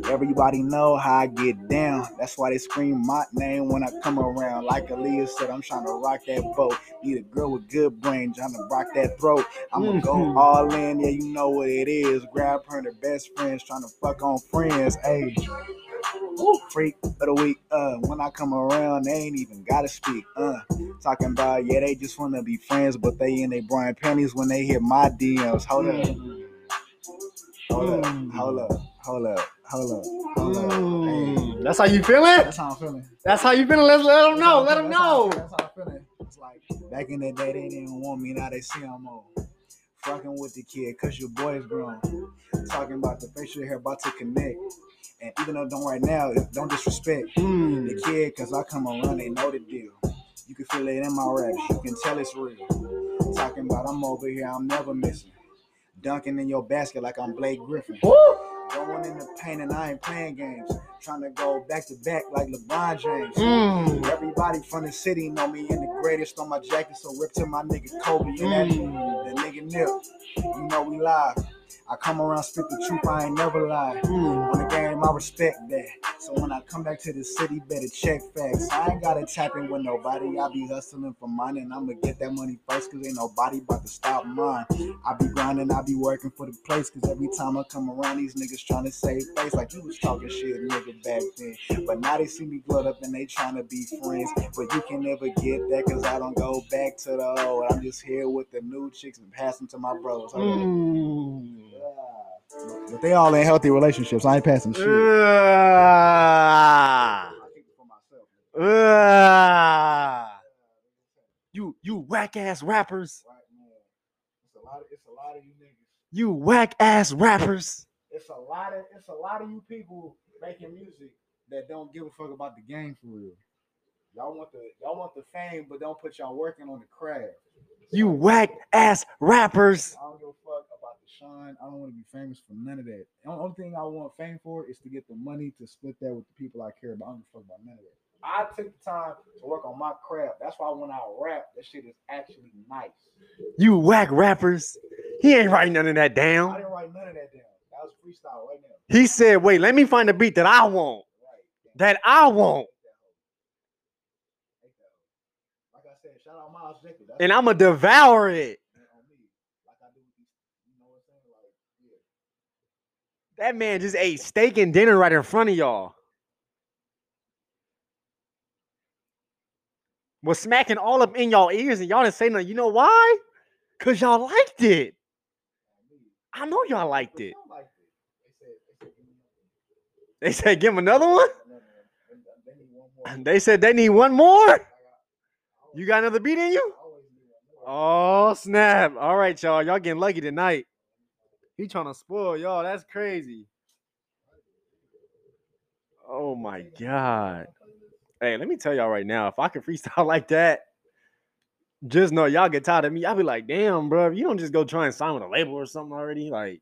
Everybody know how I get down. That's why they scream my name when I come around. Like Aaliyah said, I'm trying to rock that boat. Need a girl with good brain, trying to rock that throat. I'ma go Mhm. all in, yeah, you know what it is. Grab her and her best friends, trying to fuck on friends. Hey, Woo, freak of the week. Uh, when I come around, they ain't even gotta speak. Uh, talking about yeah, they just wanna be friends, but they in their Brian panties when they hit my DMs. Hold up, hold up, hold up, hold up, hold up, hold up. Hey, Mm. That's how you feeling? that's how I'm feeling. That's how you feeling? Let's let them know. Let them That's how- know. That's how I'm feeling. It's like back in the day, they didn't want me. Now they see I'm on. Fucking with the kid, cause your boy is grown. Talking about the facial hair about to connect. And even though don't right now, don't disrespect. Mm. the kid, cause I come around, they know the deal. You can feel it in my raps. You can tell it's real. Talking about I'm over here, I'm never missing. Dunking in your basket like I'm Blake Griffin. Going in the paint and I ain't playing games. Trying to go back to back like LeBron James. Mm. Everybody from the city know me and the greatest on my jacket, so rip to my nigga Kobe and that, Mm. that nigga Nip. You know we live. I come around, spit the truth, I ain't never lie. Mm. I respect that. So when I come back to the city, better check facts. I ain't gotta tap in with nobody. I be hustling for mine, and I'ma get that money first, cause ain't nobody about to stop mine. I be grinding, I be working for the place, cause every time I come around, these niggas trying to save face. Like you was talking shit, nigga, back then. But now they see me blood up and they trying to be friends. But you can never get that, cause I don't go back to the old. I'm just here with the new chicks and passing to my bros. Mm. But they all in healthy relationships. I ain't passing shit. Ah. Ah. You you whack ass rappers. It's a lot of it's a lot of you niggas. You whack ass rappers. It's a lot of it's a lot of you people making music that don't give a fuck about the game for real. Y'all want the y'all want the fame, but don't put y'all working on the craft. You whack ass rappers. I don't give a fuck shine. I don't want to be famous for none of that. The only thing I want fame for is to get the money to split that with the people I care about. I don't give a fuck about none of that. I took the time to work on my craft. That's why when I rap, that shit is actually nice. You whack rappers. He ain't writing none of that down. I didn't write none of that down. That was freestyle right now. He said, wait, let me find a beat that I want. Right. That I want. Like I said, shout out Miles Jacob. And I'ma devour it. on me. Like I do with these, you know what I'm saying? Like, yeah. That man just ate steak and dinner right in front of y'all. Was smacking all up in y'all ears and y'all didn't say nothing. You know why? Cause y'all liked it. I know y'all liked it. They said, give him another one. One. They- said they need one more. You got another beat in you? Oh snap! All right, y'all. Y'all getting lucky tonight. He trying to spoil y'all. That's crazy. Oh my god. Hey, let me tell y'all right now. If I could freestyle like that, just know y'all get tired of me. I'll be like, damn, bro. You don't just go try and sign with a label or something already. Like,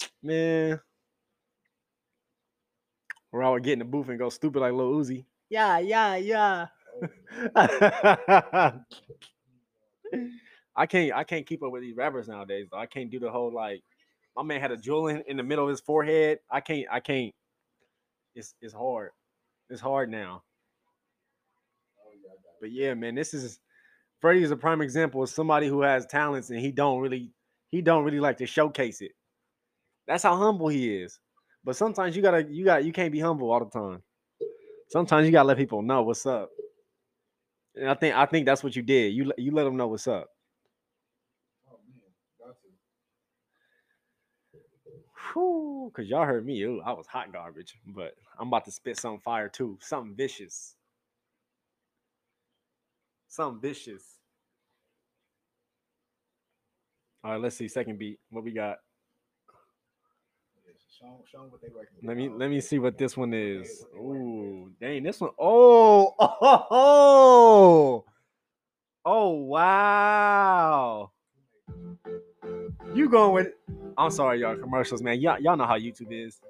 man. Or I would get in the booth and go stupid like Lil Uzi. Yeah, yeah, yeah. I can't I can't keep up with these rappers nowadays though. I can't do the whole like my man had a jewel in, in the middle of his forehead. I can't I can't it's it's hard. It's hard now. But yeah, man, this is Freddie is a prime example of somebody who has talents and he don't really he don't really like to showcase it. That's how humble he is. But sometimes you gotta you got you can't be humble all the time. Sometimes you gotta let people know what's up. And I think I think that's what you did. You you let them know what's up. Oh man, got to. Whew, cause y'all heard me. Ooh, I was hot garbage, but I'm about to spit something fire too. Something vicious. Something vicious. All right, let's see. Second beat. What we got? Yes, Show 'em- show 'em what they. Let me let me see what this one is. Ooh, dang, this one. Oh, oh, oh, oh, wow. You going with? I'm sorry, y'all. Commercials, man. Y'all, y'all know how YouTube is.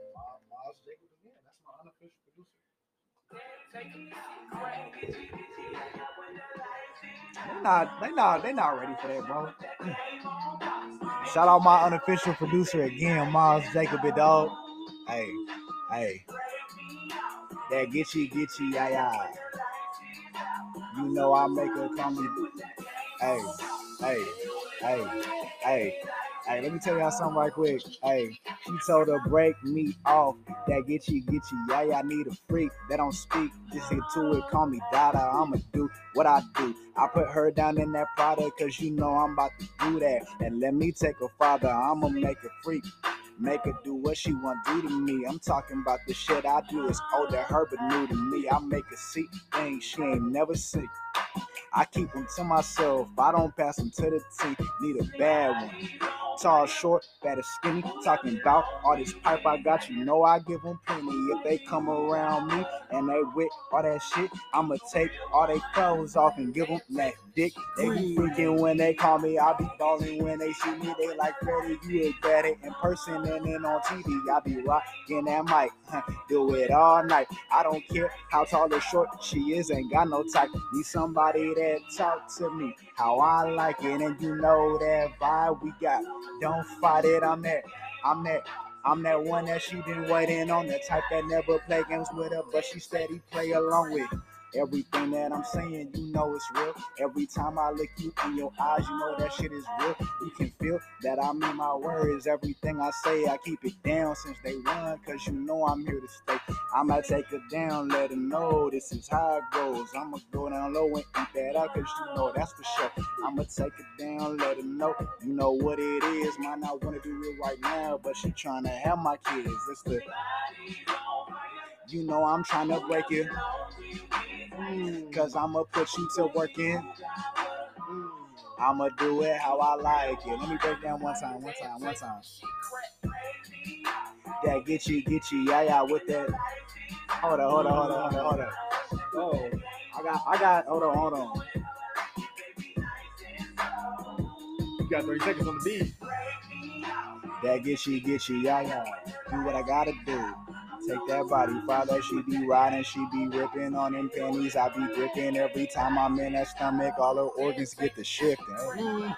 They not, they not, they not ready for that, bro. Shout out my unofficial producer again, Miles Jacob, dog. Hey, hey. That get you, get you, yeah, yeah. You know I make a me. Hey, hey, hey, hey. Hey, let me tell y'all something right quick. Hey, she told her break me off. That get you, get you, yeah. I need a freak that don't speak. Just get to it, call me Dada. I'ma do what I do. I put her down in that product cause you know I'm about to do that. And let me take her father, I'ma make a freak. Make her do what she want do to me. I'm talking about the shit I do is old to her but new to me. I make her see things she ain't never seen. I keep them to myself. I don't pass them to the team. Need a bad one. Tall, short, fat or skinny. Talking about all this pipe I got. You know I give them plenty. If they come around me and they with all that shit, I'ma take all their clothes off and give them that dick. They be freaking when they call me. I be balling when they see me. They like Freddie, you is better in person and then on TV. I be rocking that mic. Do it all night. I don't care how tall or short she is. Ain't got no type. Need somebody that talk to me how I like it. And you know that vibe we got. Don't fight it. I'm that. I'm that. I'm that one that she been waiting on. The type that never play games with her, but she steady play along with. Everything that I'm saying, you know it's real. Every time I look you in your eyes, you know that shit is real. You can feel that I mean my words. Everything I say, I keep it down since day one, cause you know I'm here to stay. I'ma take it down, let her know this is how it goes. I'ma go down low and eat that out, cause you know that's for sure. I'ma take it down, let her know, you know what it is. Might not wanna do it right now, but she tryna have my kids. It's the, you know I'm tryna break it. Mm. Cause I'ma put you to work in. Mm. I'ma do it how I like it. Let me break down one time, one time, one time. That get you, get you, yeah, yeah, with that. Hold on, hold on, hold on, hold on, hold on. Oh, I got, I got, hold on, hold on. You got 30 seconds on the beat. That get you, get you, yeah, yeah. Do what I gotta do. Take that body, father. She be riding, she be ripping on them panties. I be gripping every time I'm in that stomach. All her organs get the shifting.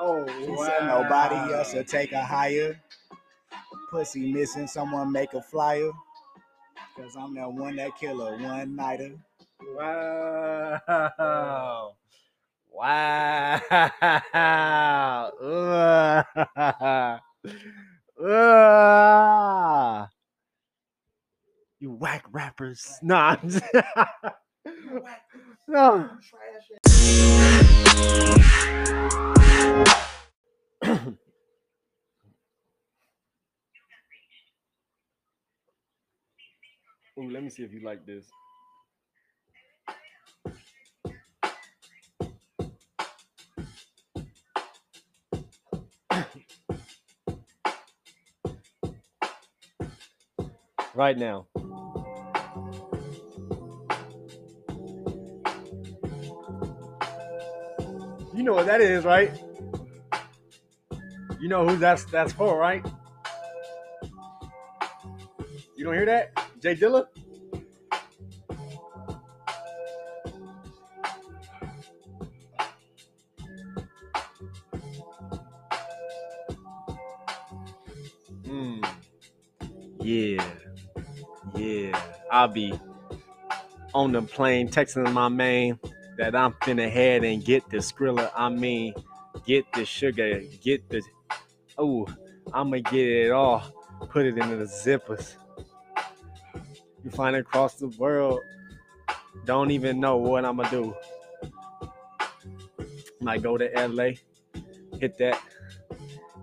Oh, oh, She wow. said nobody else will take her higher. Pussy missing, someone make a flyer. Cause I'm that one that kill a one nighter. Wow. Wow. Ugh. Ugh. You whack rappers. Nah. No. Ooh, let me see if you like this. Right now. You know what that is, right? You know who that's that's for, right? You don't hear that? J Dilla? I'll be on the plane texting my man that I'm finna head and get the Skrilla. I mean, get the sugar, get the. Oh, I'ma get it all. Put it in the zippers. You find it across the world. Don't even know what I'ma do. Might go to LA, hit that,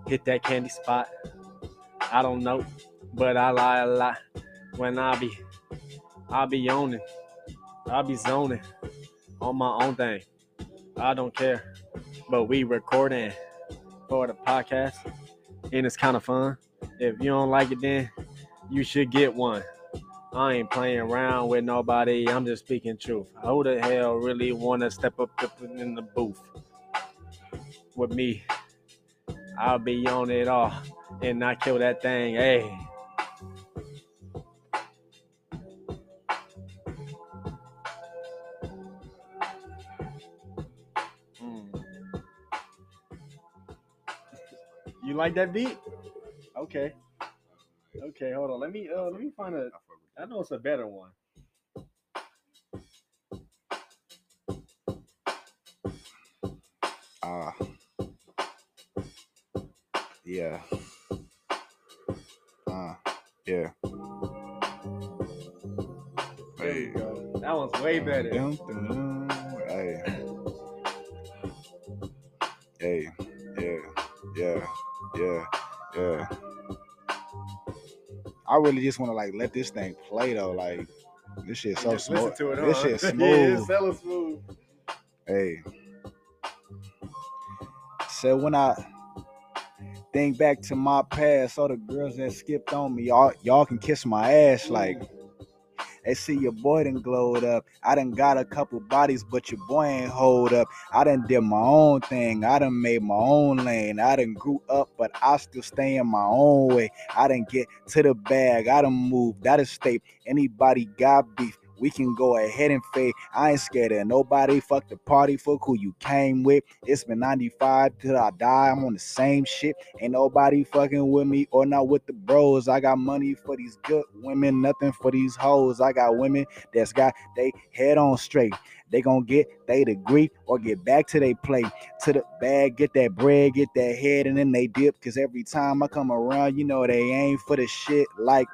hit that candy spot. I don't know, but I lie a lot when I be, I be owning, I'll be zoning on my own thing. I don't care, but we recording for the podcast, and it's kind of fun. If you don't like it, then you should get one. I ain't playing around with nobody. I'm just speaking truth. Who the hell really want to step up in the booth with me? I'll be on it all and not kill that thing. Hey. Like that beat? Okay. Okay, hold on. Let me uh let me find a I know it's a better one. Ah. yeah. Ah. yeah. There Hey. That one's way better. Dun, dun, dun. Hey. Hey. Yeah. Yeah yeah, yeah. I really just want to like let this thing play though. Like this shit so smooth. It, this huh? shit smooth. yeah, it's smooth. Hey. So when I think back to my past, all the girls that skipped on me, y'all y'all can kiss my ass. Like they see your boy done glowed up. I done got a couple bodies, but your boy ain't hold up. I done did my own thing. I done made my own lane. I done grew up, but I still stay in my own way. I done get to the bag. I done moved out of state. Anybody got beef? We can go ahead and fade. I ain't scared of nobody. Fuck the party. Fuck who you came with. It's been 95 till I die. I'm on the same shit. Ain't nobody fucking with me or not with the bros. I got money for these good women, nothing for these hoes. I got women that's got they head on straight. They gonna get they degree or get back to they plate, to the bag, get that bread, get that head, and then they dip. Cause every time I come around, you know they ain't for the shit like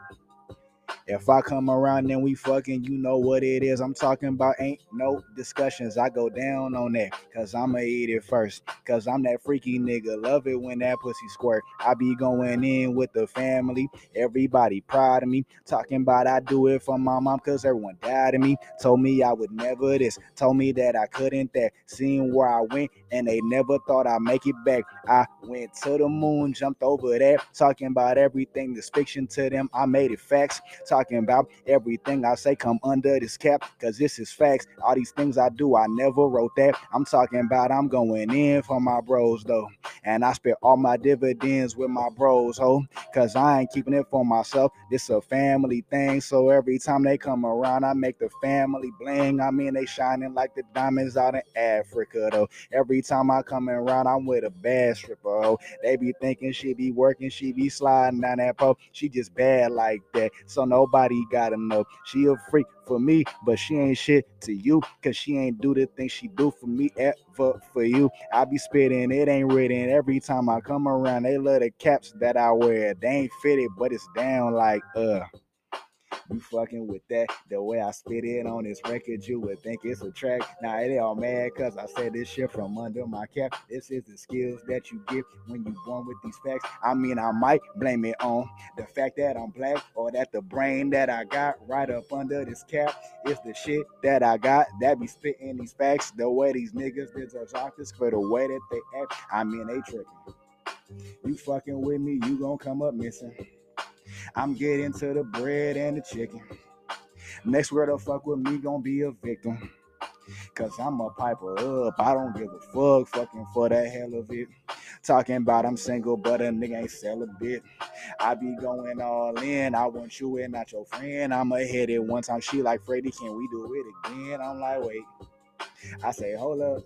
if I come around and we fucking, you know what it is. I'm talking about ain't no discussions. I go down on that. Cause I'ma eat it first. Cause I'm that freaky nigga. Love it when that pussy squirt. I be going in with the family. Everybody proud of me. Talking about I do it for my mom. Cause everyone died of me. Told me I would never this. Told me that I couldn't that. Seeing where I went and they never thought I'd make it back. I went to the moon, jumped over that. Talking about everything that's fiction to them. I made it facts talking about everything I say come under this cap because this is facts. All these things I do, I never wrote that. I'm talking about I'm going in for my bros though. And I spent all my dividends with my bros, ho. Cause I ain't keeping it for myself. This a family thing. So every time they come around, I make the family bling. I mean they shining like the diamonds out in Africa though. Every time I come around, I'm with a bad stripper, ho. They be thinking she be working, she be sliding down that pole. She just bad like that. So nobody gotta know. She a freak for me, but she ain't shit to you. Cause she ain't do the things she do for me ever for you. I be spitting, it ain't written. Every time I come around, they love the caps that I wear. They ain't fitted, but it's down like uh. You fucking with that. The way I spit it on this record, you would think it's a track. Now they all mad cause I said this shit from under my cap. This is the skills that you get when you born with these facts. I mean, I might blame it on the fact that I'm black or that the brain that I got right up under this cap is the shit that I got that be spitting these facts. The way these niggas deserve office for the way that they act. I mean, they tripping. You fucking with me, you gon' come up missing. I'm getting to the bread and the chicken. Next girl to fuck with me gon' be a victim. Cause I'm a piper up. I don't give a fuck fucking for the hell of it. Talking about I'm single, but a nigga ain't celibate. I be going all in. I want you and not your friend. I'ma hit it one time. She like Freddie, can we do it again? I'm like, wait. I say, hold up.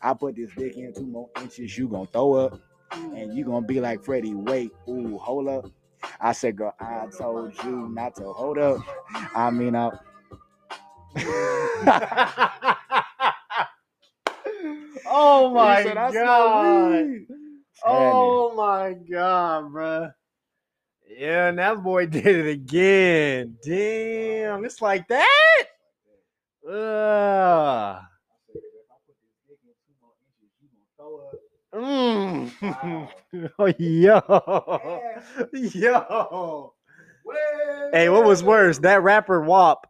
I put this dick in two more inches. You gon' throw up. And you gonna be like Freddie, wait, ooh, hold up. I said, girl, I told you not to hold up. I mean, I. oh my said, god. Oh my god, bro. Yeah, and that boy did it again. Damn, it's like that. Ugh. Mm. oh, yo. Yo. Hey, what was worse? That rapper WAP?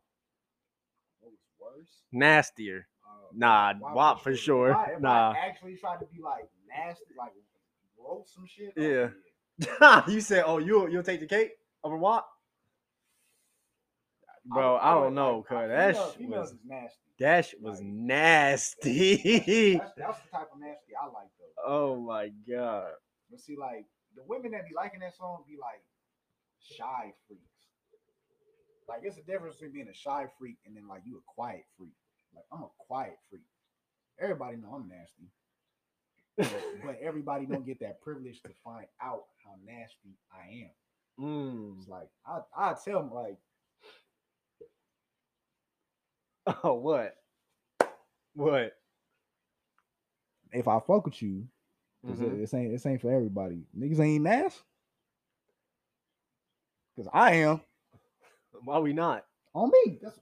What was worse? Nastier. Uh, Nah, why WAP for sure. if I- if I Nah. actually tried to be like nasty, like wrote some shit. oh, Yeah. you said, "Oh, you you'll take the cake over WAP?" Bro, I would- don't know, like, cause that females- females was nasty. that was like- nasty. That's, that's the type of nasty I like. Oh my god. But see, like the women that be liking that song be like shy freaks. Like it's a difference between being a shy freak and then like you a quiet freak. Like I'm a quiet freak. Everybody know I'm nasty. But, but everybody don't get that privilege to find out how nasty I am. Mm. It's like I I tell them like Oh, what? What? If I fuck with you, Mhm. it ain't this ain't for everybody. Niggas ain't ass. Cause I am Why we not? on me. That's,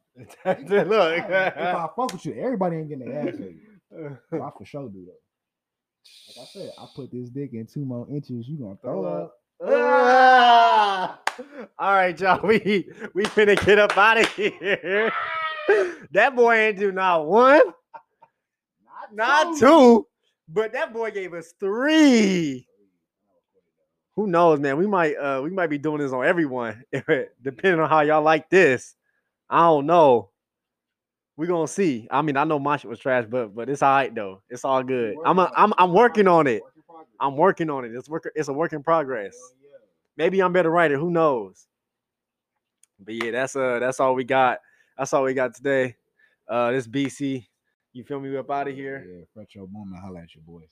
Look. if I fuck with you, everybody ain't getting their ass. I for sure do that. Like I said, I put this dick in two more inches. You gonna throw Throw up. up. Ah! all right, y'all. We we finna get up out of here. that boy ain't do not one, not two, but that boy gave us three. Who knows, man? We might uh we might be doing this on everyone, depending on how y'all like this. I don't know. We gonna see. I mean, I know my shit was trash, but but it's all right though. It's all good. I'm a, I'm I'm working on it. I'm working on it. It's work. It's a work in progress. Maybe I'm better writer. Who knows? But yeah, that's uh that's all we got. That's all we got today. Uh, this BC. You feel me? We up out of here. Yeah, your moment. Holla at your boys.